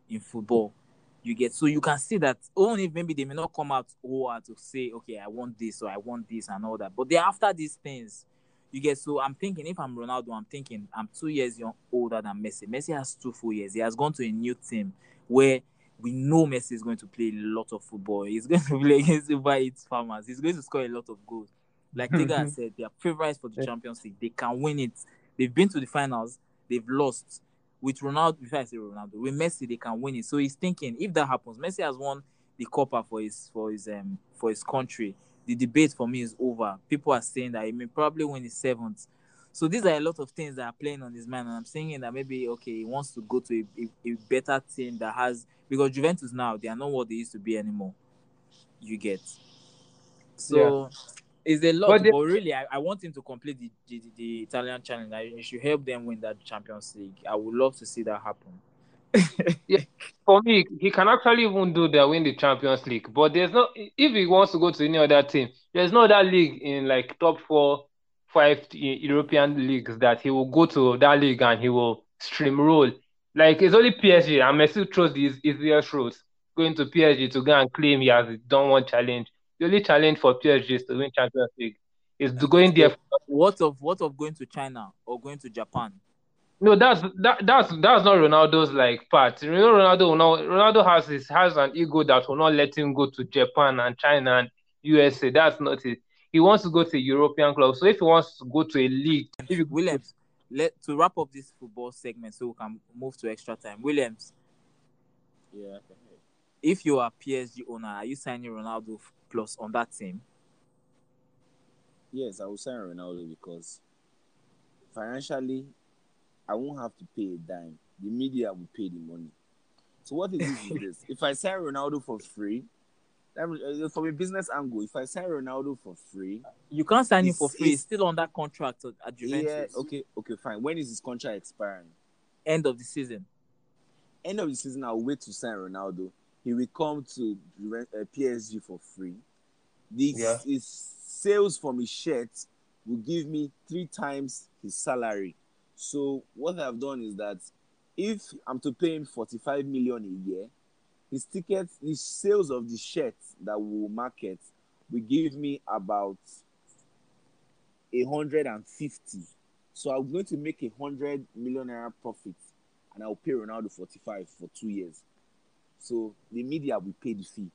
in football. You get so you can see that only if maybe they may not come out or to say, okay, I want this or I want this and all that, but they're after these things. You get so I'm thinking if I'm Ronaldo, I'm thinking I'm two years young, older than Messi. Messi has two full years. He has gone to a new team where we know Messi is going to play a lot of football. He's going to play against Uber Eats farmers. He's going to score a lot of goals. Like Tega said, they are favorites for the. Champions League. They can win it. They've been to the finals. They've lost. With Ronaldo, before I say Ronaldo, with Messi, they can win it. So he's thinking, if that happens, Messi has won the Copa for his for his um for his country. The debate for me is over. People are saying that he may probably win his seventh. So these are a lot of things that are playing on his mind, and I'm saying that maybe okay, he wants to go to a, a, a better team that has because Juventus now they are not what they used to be anymore. You get so it's a lot, But but, really, I, I want him to complete the, the, the, the Italian challenge. I you should help them win that Champions League. I would love to see that happen. For me, he can actually even do that win the Champions League. But there's no if he wants to go to any other team, there's no other league in like top four, five European leagues that he will go to that league and he will stream roll. Like it's only PSG and Messi chose the easiest route, going to PSG to go and claim he has done one challenge. The only challenge for PSG is to win Champions League. Is to going there. What of what of going to China or going to Japan? No, that's that that's that's not Ronaldo's like part. You know, Ronaldo will not, Ronaldo has his has an ego that will not let him go to Japan and China and USA. That's not it. He wants to go to a European club. So if he wants to go to a league, if you Williams, let to wrap up this football segment so we can move to extra time. Williams, Yeah. if you are PSG owner, are you signing Ronaldo plus on that team? Yes, I will sign Ronaldo because financially, I won't have to pay a dime. The media will pay the money. So what is it is is this: if I sign Ronaldo for free, uh, from a business angle, if I sign Ronaldo for free, You can't sign him for free. He's still on that contract at, Juventus. yeah, okay, okay, fine. When is his contract expiring? End of the season. End of the season, I'll wait to sign Ronaldo. He will come to uh, PSG for free. This Yeah. his sales from his shirt will give me three times his salary. So what I've done is that if I'm to pay him 45 million a year, his tickets, his sales of the shirts that we will market will give me about a hundred and fifty. So I'm going to make a hundred million naira profit, and I'll pay Ronaldo 45 for two years. So the media will pay the fee.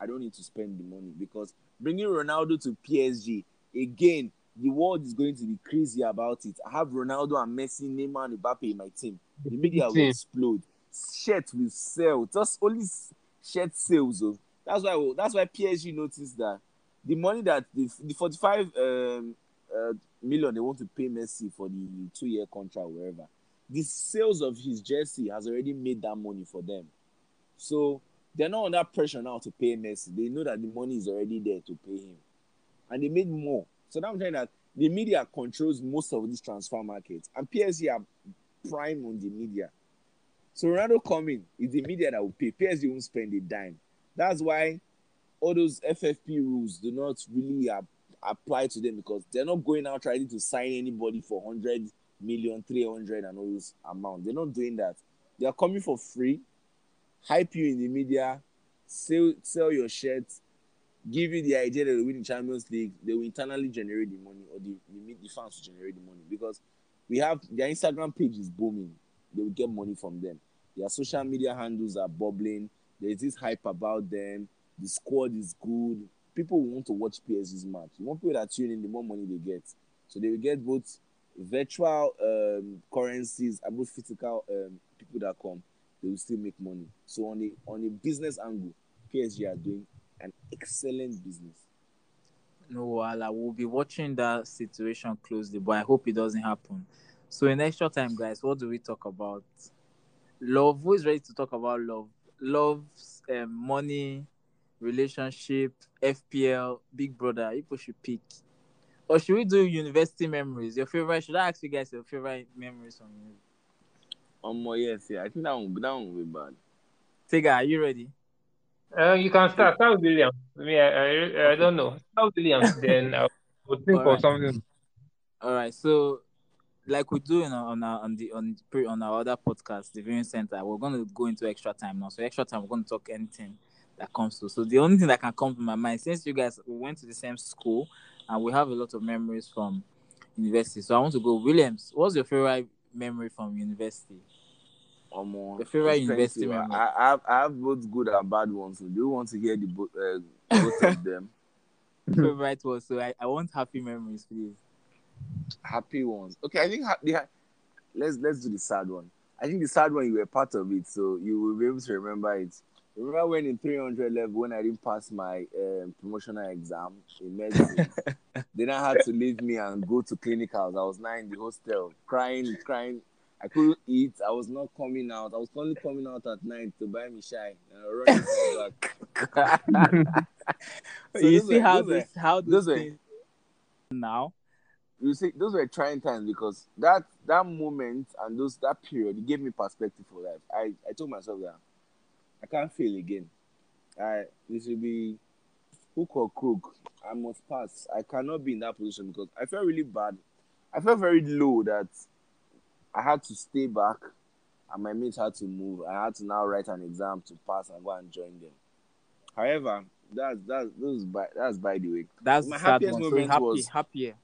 I don't need to spend the money because bringing Ronaldo to PSG again, the world is going to be crazy about it. I have Ronaldo and Messi, Neymar, and Mbappe in my team. The media will explode. Shirts will sell. Just only shirt sales. Oh. That's why. That's why PSG noticed that the money that the, the 45 um, uh, million they want to pay Messi for the two-year contract, wherever. The sales of his jersey has already made that money for them. So they're not under pressure now to pay Messi. They know that the money is already there to pay him. And they made more. So now I'm saying that the media controls most of this transfer market. And PSG are prime on the media. So Ronaldo coming is the media that will pay. PSG won't spend a dime. That's why all those FFP rules do not really ap- apply to them because they're not going out trying to sign anybody for 100 million, 300 and all those amount. They're not doing that. They are coming for free, hype you in the media, sell sell your shirts, give you the idea that they win the Champions League. They will internally generate the money, or the the, the fans will generate the money because we have their Instagram page is booming. They will get money from them. Their social media handles are bubbling. There is this hype about them. The squad is good. People want to watch PSG's match. The more people that tune in, the more money they get. So they will get both virtual um, currencies and both physical um, people that come. They will still make money. So on the on a business angle, PSG are doing an excellent business. No, well, I will be watching that situation closely, but I hope it doesn't happen. So in extra time, guys, what do we talk about? Love. Who is ready to talk about love? Love, um, money, relationship, FPL, Big Brother. People should pick. Or should we do university memories? Your favorite? Should I ask you guys your favorite memories from you? Um, yes, yeah. I think that one, that one will be bad. Tega, are you ready? Uh, you can start. Start Williams. I I, I, I don't know. Start Williams, then I would think All of right. something. All right. So, like we do in our, on our on the on pre on our other podcast, the viewing center, we're going to go into extra time now. So extra time, we're going to talk anything that comes to. So the only thing that can come to my mind, since you guys we went to the same school and we have a lot of memories from university. So I want to go Williams. What's your favorite memory from university? Um, Your favorite university memory? I, have, I have both good and bad ones. So do you want to hear the bo- uh, both of them? favorite was so I, I want happy memories, please. Happy ones. Okay, I think ha- the, ha- let's let's do the sad one. I think the sad one you were part of it, so you will be able to remember it. Remember when in 300 level when I didn't pass my um, promotional exam in medicine, then I had to leave me and go to clinicals. I was now in the hostel crying, crying. I couldn't eat. I was not coming out. I was only coming out at night to buy me shy and I back. So you see were- how those were- this how those this were- now. you see, those were trying times because that that moment and those that period it gave me perspective for life. I, I told myself that I can't fail again. I this will be hook or crook. I must pass. I cannot be in that position because I felt really bad. I felt very low that I had to stay back and my mates had to move. I had to now write an exam to pass and go and join them. However, that's that's those by that's by the way. That's My happiest one. So moment happy, was- happier.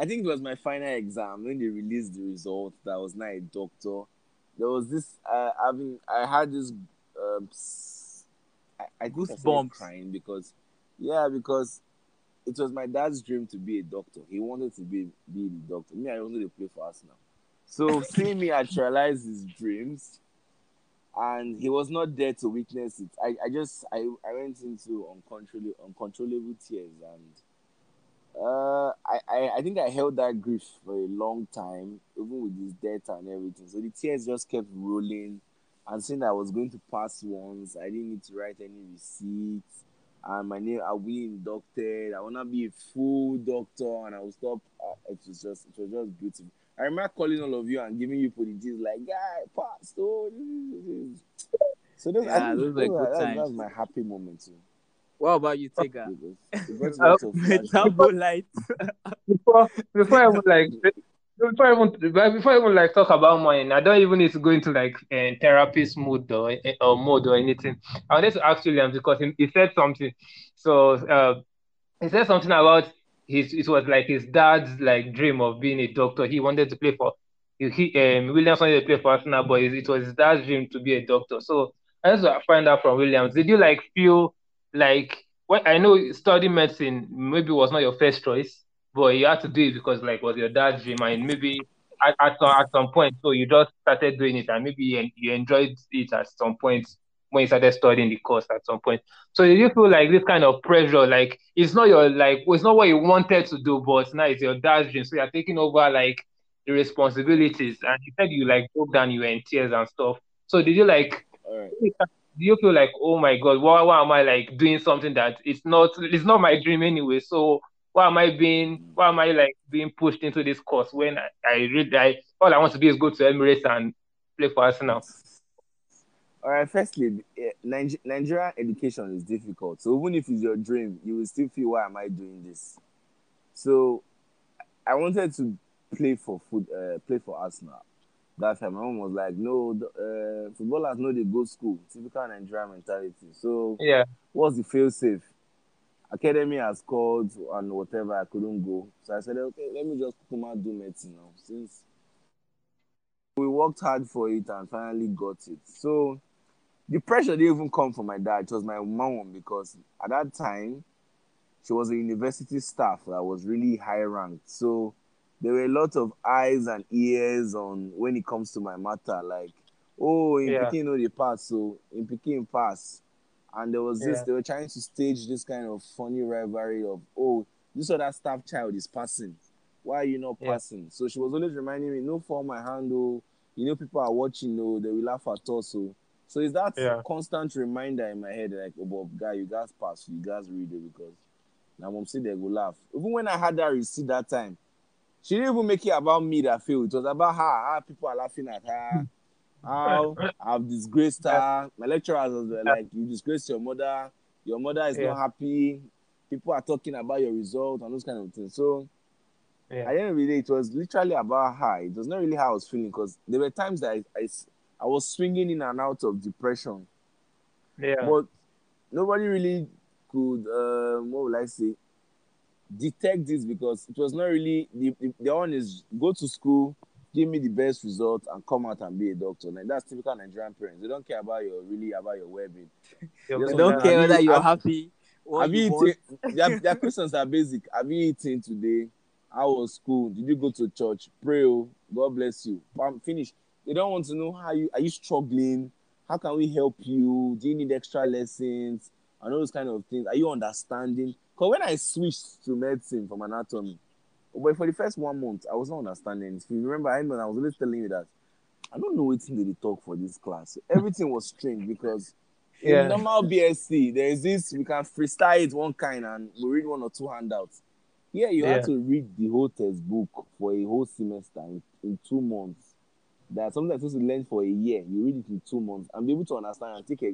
I think it was my final exam when they released the result. That was not a doctor. There was this. Uh, having I had this. Um, I, I think I started Goosebumps. crying because, yeah, because it was my dad's dream to be a doctor. He wanted to be be the doctor. Me, I wanted to play for Arsenal. So seeing me actualize his dreams, and he was not there to witness it. I, I just I, I went into uncontrollable uncontrollable tears and uh, I, I, I think I held that grief for a long time, even with his death and everything. So the tears just kept rolling. And that I was going to pass once, I didn't need to write any receipts. And my name, I'll be inducted. I wanna be a full doctor, and I will stop. Uh, it was just, it was just beautiful. I remember calling all of you and giving you politics like, guy, pass. Oh, this, this, this." So those, Yeah, think those were are- good that's, times. that's my happy moment too. What about you, Tega? Because it brought lots of flashbacks. Metabolite. before before I even like before I even before I even like talk about money, I don't even need to go into like uh, therapist mood or or mode or anything. I wanted to ask William because he, he said something. So uh, he said something about his it was like his dad's like dream of being a doctor. He wanted to play for he, um, Williams wanted to play for Arsenal, but it, was his dad's dream to be a doctor. So I just find out from Williams. Did you like feel like when I know studying medicine maybe was not your first choice, but you had to do it because like was your dad's dream and maybe at, at, some, at some point so you just started doing it and maybe you, you enjoyed it at some point when you started studying the course at some point. So did you feel like this kind of pressure, like it's not your like it's not what you wanted to do, but now it's your dad's dream. So you're taking over like the responsibilities and you said you like broke down, you were in tears and stuff. So did you like right. do you feel like oh my god why, why am i like doing something that it's not it's not my dream anyway so why am i being why am i like being pushed into this course when i, I read i all i want to do is go to emirates and play for arsenal All right, firstly, eh, Niger- Nigerian education is difficult. So even if it's your dream, you will still feel, why am I doing this? So I wanted to play for food, uh, play for Arsenal. That time, my mom was like, "No, uh, footballers know they go school. Typical Nigerian mentality." So Yeah. what's the fail safe? Academy has called and whatever I couldn't go. So I said, okay, let me just come out do medicine now. Since we worked hard for it and finally got it. So the pressure didn't even come from my dad. It was my mom because at that time she was a university staff that was really high ranked. So there were a lot of eyes and ears on when it comes to my matter. Like, oh, in Yeah. Peking, know the pass, so in Peking pass. And there was this, Yeah. they were trying to stage this kind of funny rivalry of, oh, this other staff child is passing. Why are you not Yeah. passing? So she was always reminding me, no for my handle. Oh. You know, people are watching, no, they will laugh at us. So, so it's that Yeah. constant reminder in my head, like, oh, Bob, guy, you guys pass, you guys read it because now mom said they go laugh. Even when I had that receipt that time, she didn't even make it about me that feel. It was about her. How people are laughing at her. How I've disgraced her. My lecturers were like, "You disgraced your mother. Your mother is Yeah. not happy. People are talking about your result and those kind of things." So Yeah. at the end of the day, it was literally about her. It was not really how I was feeling because there were times that I, I, I was swinging in and out of depression. Yeah. But nobody really could, um, what will I say, detect this because it was not really the, the, the one is go to school, give me the best result, and come out and be a doctor. Like that's typical Nigerian parents. They don't care about your really about your well-being. They They don't care whether you're happy. Have you eaten? Their, their questions are basic. Have you eaten today? How was school? Did you go to church? Pray. oh, God bless you. Bam, finish. They don't want to know how you are you struggling. How can we help you? Do you need extra lessons? And all those kind of things. Are you understanding? Because when I switched to medicine from anatomy, but for the first one month, I was not understanding. If you remember, I know I was always telling you that I don't know what they talk for this class. Everything was strange because Yeah. in normal BSc, there is this we can freestyle it one kind and we read one or two handouts. Here you Yeah. have to read the whole textbook for a whole semester in, in two months. That's something that's supposed to learn for a year. You read it in two months and be able to understand and take a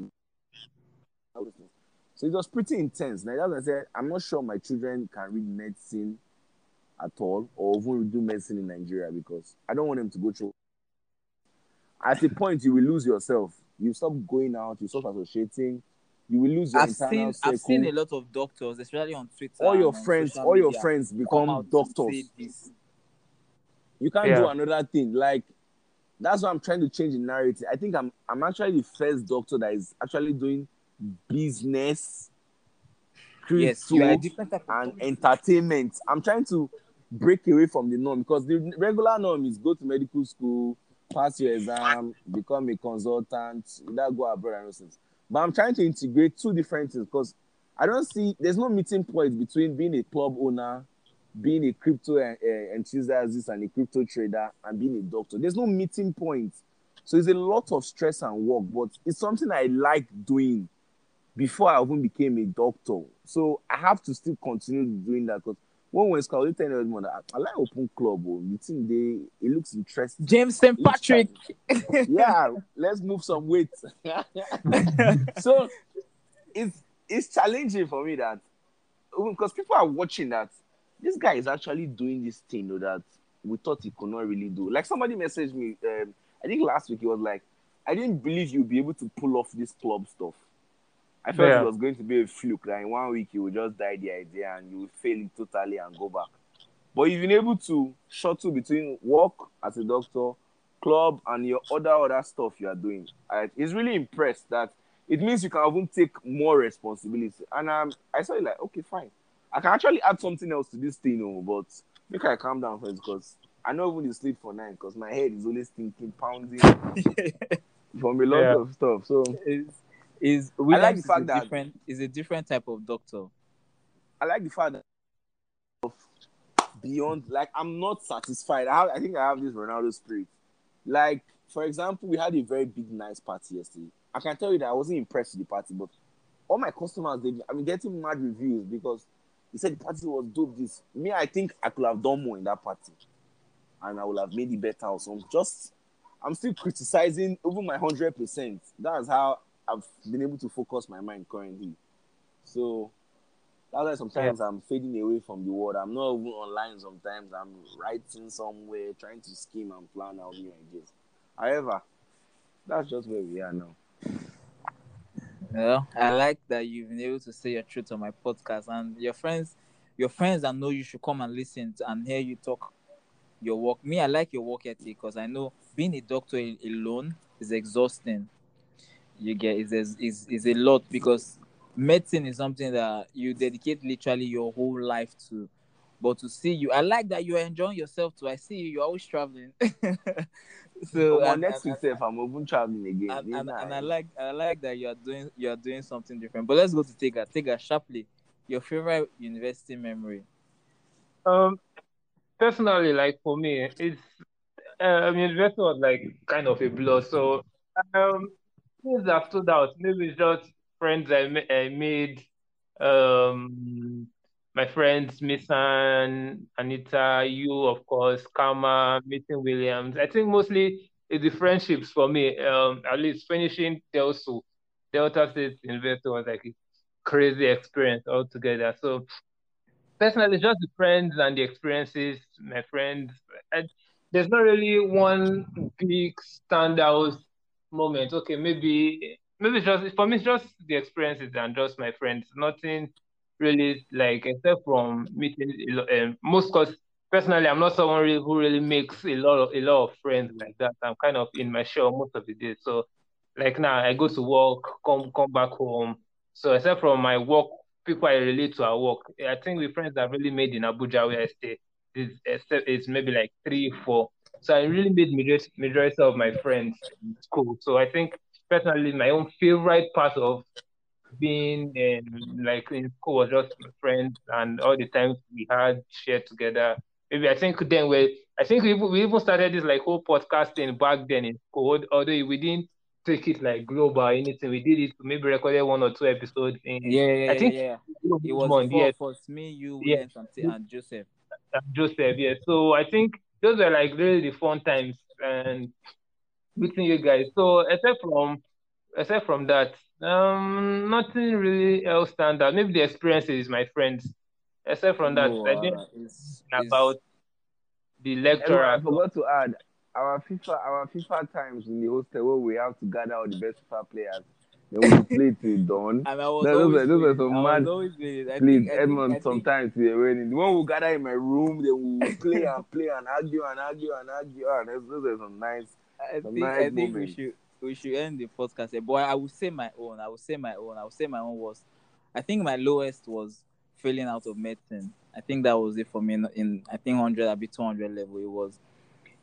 so it was pretty intense. Now that's I said I'm not sure my children can read medicine at all or even do medicine in Nigeria because I don't want them to go through at a point you will lose yourself. You stop going out, you stop associating, you will lose your I've internal seen circle. I've seen a lot of doctors, especially on Twitter. all your friends, all your friends become doctors. You can't Yeah. do another thing. Like that's why I'm trying to change the narrative. I think I'm I'm actually the first doctor that is actually doing business, Yes, crypto, you are a different type of and entertainment. I'm trying to break away from the norm because the regular norm is go to medical school, pass your exam, become a consultant, that go abroad and things. But I'm trying to integrate two different things because I don't see there's no meeting point between being a club owner, being a crypto uh, enthusiast, and a crypto trader, and being a doctor. There's no meeting point. So it's a lot of stress and work, but it's something I like doing before I even became a doctor. So I have to still continue doing that because when we're school, tell everyone that I like open club. Oh, the thing they it looks interesting. James St. Patrick. yeah, let's move some weight. so it's it's challenging for me that because people are watching that this guy is actually doing this thing though, that we thought he could not really do. Like somebody messaged me, um, I think last week he was like, I didn't believe you'd be able to pull off this club stuff. I felt Yeah. it was going to be a fluke that in one week you would just die the idea and you would fail it totally and go back. But you've been able to shuttle between work as a doctor, club, and your other other stuff you are doing. I, he's really impressed that it means you can even take more responsibility. And um, I saw it like, okay, fine. I can actually add something else to this thing, oh, but make I calm down first because I know even you sleep for nine because my head is always thinking, pounding from a lot Yeah. of stuff. So is is the Williams is fact a that- different is a different type of doctor. I like the fact that of beyond like I'm not satisfied. I have, I think I have this Ronaldo spirit. Like for example, we had a very big nice party yesterday. I can tell you that I wasn't impressed with the party, but all my customers they I've been getting mad reviews because they said the party was dope. This me, I think I could have done more in that party, and I would have made it better or something. Just I'm still criticizing even my hundred percent. That's how I've been able to focus my mind currently. So that's why sometimes I'm fading away from the world. I'm not even online sometimes. I'm writing somewhere, trying to scheme and plan out new ideas. However, that's just where we are now. Well, I like that you've been able to say your truth on my podcast, and your friends, your friends that know you should come and listen to, and hear you talk your work. Me, I like your work ethic because I know being a doctor alone is exhausting. You get is is is a lot because medicine is something that you dedicate literally your whole life to. But to see you, I like that you're enjoying yourself too. I see you, you're always traveling. so well, next week, if I'm even traveling again, and, and, and, I like I like that you're doing you're doing something different. But let's go to Tega. Tega sharply. Your favorite university memory? Um, personally, like for me, it's uh, university was like kind of a blur. So um, things that stood out. Maybe it's just friends I, I made. Um, my friends, Misan, Anita, you, of course, Kama, meeting Williams. I think mostly it's the friendships for me. Um, at least finishing DELSU, Delta State University was like a crazy experience altogether. So personally, just the friends and the experiences, my friends. I, there's not really one big standout moment. Okay, maybe maybe just for me, just the experiences and just my friends. Nothing really like except from meeting um, most cause personally I'm not someone really, who really makes a lot of a lot of friends like that. I'm kind of in my shell most of the day. So like now I go to work, come come back home. So except from my work, people I relate to at work, I think the friends I've really made in Abuja where I stay is except it's maybe like three, four. So I really made majority, majority of my friends in school. So I think personally my own favorite part of being in like in school was just friends and all the times we had shared together. Maybe I think then we I think we, we even started this like whole podcasting back then in school, although we didn't take it like global or anything. We did it maybe recorded one or two episodes in yeah, yeah I think yeah. it was month, yeah. for me, you, yeah. and, and Joseph. And Joseph, yeah. So I think those were like really the fun times and meeting you guys. So except from except from that, um, nothing really else stand out. Maybe the experiences, my friends. Except from that, no, I think uh, it's, about it's... the lecturer. I forgot to add our FIFA, our FIFA times in the hostel where we have to gather all the best FIFA players. Then we play till dawn. And I was those, were, those were some mad. Please, Edmund, sometimes we were waiting. When we gather in my room, then we play and play and argue and argue and argue. And those were some nice, I some think, nice I think moments. we should we should end the podcast. Boy, I will say my own. I will say my own. I will say my own was. I think my lowest was failing out of medicine. I think that was it for me. In, in I think hundred, a be two hundred level. It was.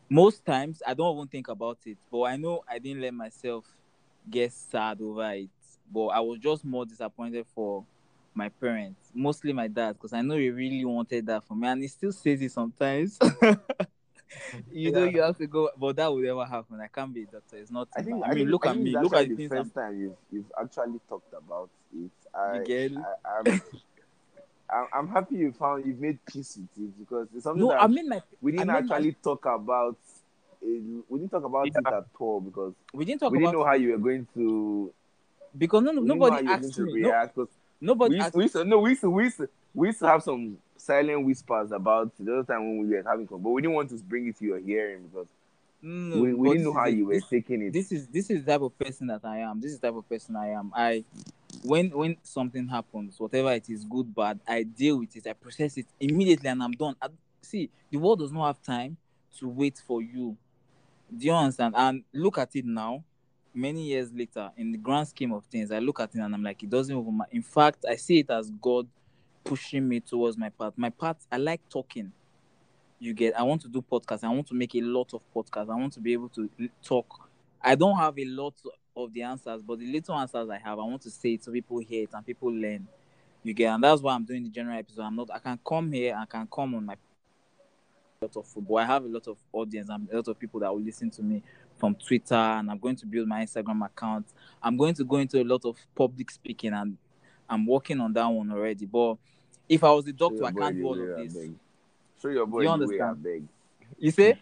Most times I don't even think about it, but I know I didn't let myself get sad over it. But I was just more disappointed for my parents, mostly my dad, because I know he really wanted that for me, and he still says it sometimes. you know you have to go, but that would never happen. I can't be a doctor. It's not. I think. I, I mean, look I at me. Look at the the things. first time you've you've actually talked about it. I, it? I I'm, I'm I'm happy you found you've made peace with it because it's something No, that I mean my. we didn't I mean, actually talk about. It, we didn't talk about Yeah. it at all because We didn't talk we didn't know how you were going to. because no, no, we didn't know how nobody you were going asked me. No, nobody we used, asked. we used to no, we used to, we used to, we used to have some silent whispers about the other time when we were having fun, but we didn't want to bring it to your hearing because No, we, we didn't know how you were This- taking it. this is this is the type of person that I am. This is the type of person I am. I when when something happens, whatever it is, good, bad, I deal with it. I process it immediately, and I'm done. I, see, the world does not have time to wait for you. Do you understand? And look at it now. Many years later, in the grand scheme of things, I look at it and I'm like, it doesn't even matter. In fact, I see it as God pushing me towards my path. My path, I like talking. You get, I want to do podcasts. I want to make a lot of podcasts. I want to be able to talk. I don't have a lot of the answers, but the little answers I have, I want to say it so people hear it and people learn. You get, and that's why I'm doing the general episode. I'm not. I can come here. I can come on my lot of football. I have a lot of audience and a lot of people that will listen to me from Twitter, and I'm going to build my Instagram account. I'm going to go into a lot of public speaking, and I'm working on that one already. But if I was a doctor, I can't do all way, of this. beg. Show your boy You the way, I beg. You say?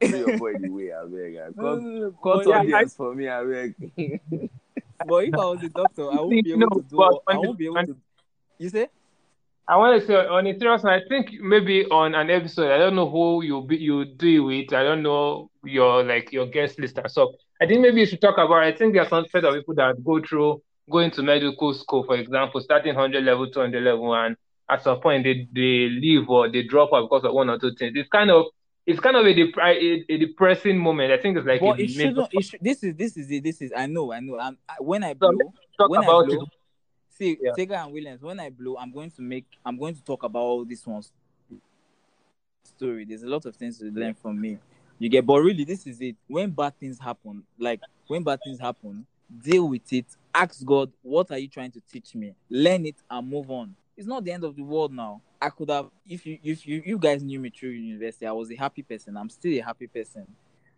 Throw your boy the way, I beg. No, Cut, no, no, cut yeah, audience for me, I beg. but if I was a doctor, I won't be able No, to do. but I when won't be able to. You say? I want to say on a serious note, I think maybe on an episode, I don't know who you be you do with. I don't know your like your guest list and stuff. I think maybe you should talk about. I think there are some set of people that go through going to medical school, for example, starting hundred level, two hundred level, and at some point they they leave or they drop out because of one or two things. It's kind of it's kind of a, dep- a, a depressing moment. I think it's like But a it shouldn't. It should, this is this is it. This is. I know. I know. I'm, I, when I So, blow, talk when I about blow, it. see Yeah. Tega and Williams. When I blow, I'm going to make. I'm going to talk about all this one's story. There's a lot of things to learn from me. You get, but really, this is it. When bad things happen, like when bad things happen, deal with it. Ask God, what are you trying to teach me? Learn it and move on. It's not the end of the world now. I could have, if you, if you, you guys knew me through university, I was a happy person. I'm still a happy person.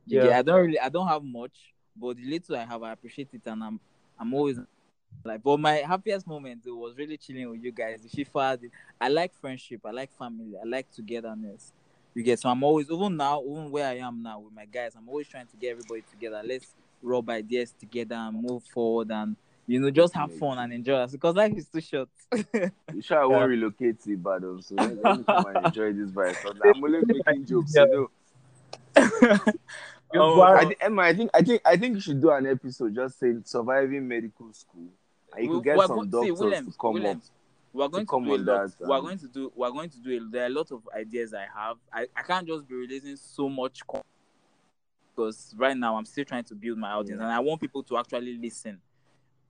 You Yeah. I don't really, I don't have much, but the little I have, I appreciate it, and I'm, I'm always like. But my happiest moment though, was really chilling with you guys. The FIFA, the, I like friendship, I like family, I like togetherness. You get, so I'm always, even now, even where I am now with my guys, I'm always trying to get everybody together. Let's rub ideas together and move forward, and you know, just have fun and enjoy us because life is too short. You sure I won't relocate to Ibadan, so let, let me come and enjoy this vibe. So I'm only making jokes, you know. Oh, I think, Emma, I think I think I think you should do an episode just saying surviving medical school. And you We- could get we're some go- see, doctors Williams, to come Williams, We're going to, come do a lot. that, We're um, going to do. We're going to do. A, there are a lot of ideas I have. I, I can't just be releasing so much con- because right now I'm still trying to build my audience, Yeah. and I want people to actually listen.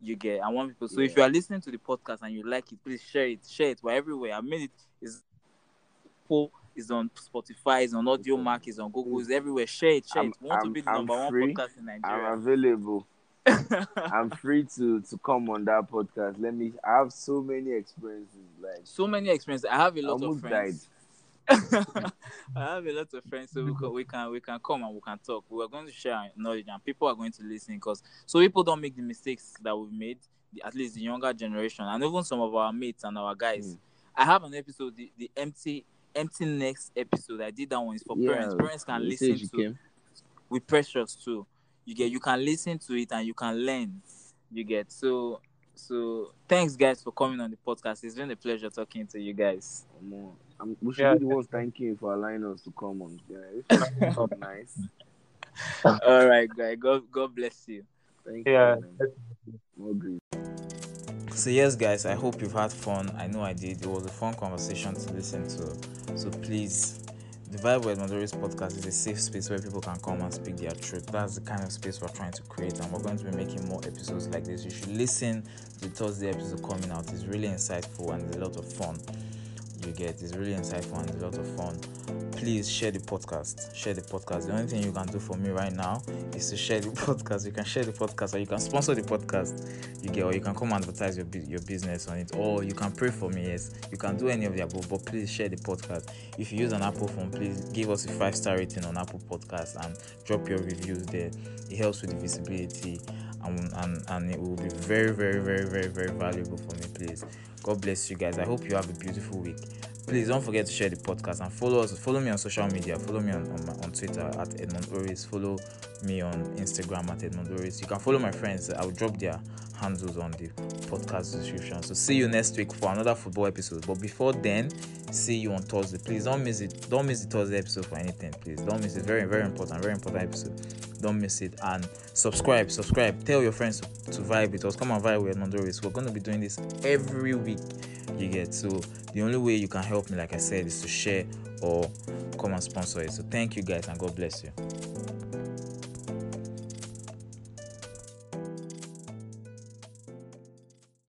You get. I want people. So if you are listening to the podcast and you like it, please share it. Share it. We're everywhere. I mean, it. Is is on Spotify. Is on Audiomack. Is on Google. Is everywhere. Share it. Share I'm- it. We want to I'm- be the I'm number free. one podcast in Nigeria. I'm available. I'm free to to come on that podcast. Let me. I have so many experiences. Like so many experiences. I have a lot of friends. I have a lot of friends, so we can, we can we can come and we can talk. We are going to share knowledge, and people are going to listen because so people don't make the mistakes that we've made. The, at least the younger generation, and even some of our mates and our guys. Mm. I have an episode, the, the empty empty next episode. I did that one. It's for parents. Parents can listen to came. with precious too. You get you can listen to it and you can learn. You get so so thanks guys for coming on the podcast. It's been a pleasure talking to you guys. Come on. I'm, we should Yeah. be the ones thanking you for allowing us to come on. Yeah, it's so nice. All right, guys. God God bless you. Thank Yeah. you. Man. More great. So yes, guys, I hope you've had fun. I know I did. It was a fun conversation to listen to. So please, the Vibe with Edmund Oris podcast is a safe space where people can come and speak their truth. That's the kind of space we're trying to create, and we're going to be making more episodes like this. You should listen to the Thursday episode coming out. It's really insightful and a lot of fun. You get it's really insightful and a lot of fun. Please share the podcast. Share the podcast. The only thing you can do for me right now is to share the podcast. You can share the podcast, or you can sponsor the podcast you get or you can come advertise your your business on it or you can pray for me yes you can do any of the above but please share the podcast if you use an apple phone please give us a five star rating on apple podcast and drop your reviews there it helps with the visibility and, and and it will be very very very very very valuable for me please god bless you guys. I hope you have a beautiful week. Please don't forget to share the podcast and follow us. Follow me on social media. Follow me on on, my, on twitter at edmund oris. Follow me on instagram at edmund oris. You can follow my friends. I will drop their handles on the podcast description. So see you next week for another football episode. But before then see you on thursday. Please don't miss it. Don't miss the thursday episode for anything please. Don't miss it. Very very important very important episode don't miss it. And subscribe subscribe. Tell your friends to, vibe with us. Come and vibe with edmund oris we're going to be doing this every week you get. So the only way you can help me like i said is to share or come and sponsor it. So thank you guys and god bless you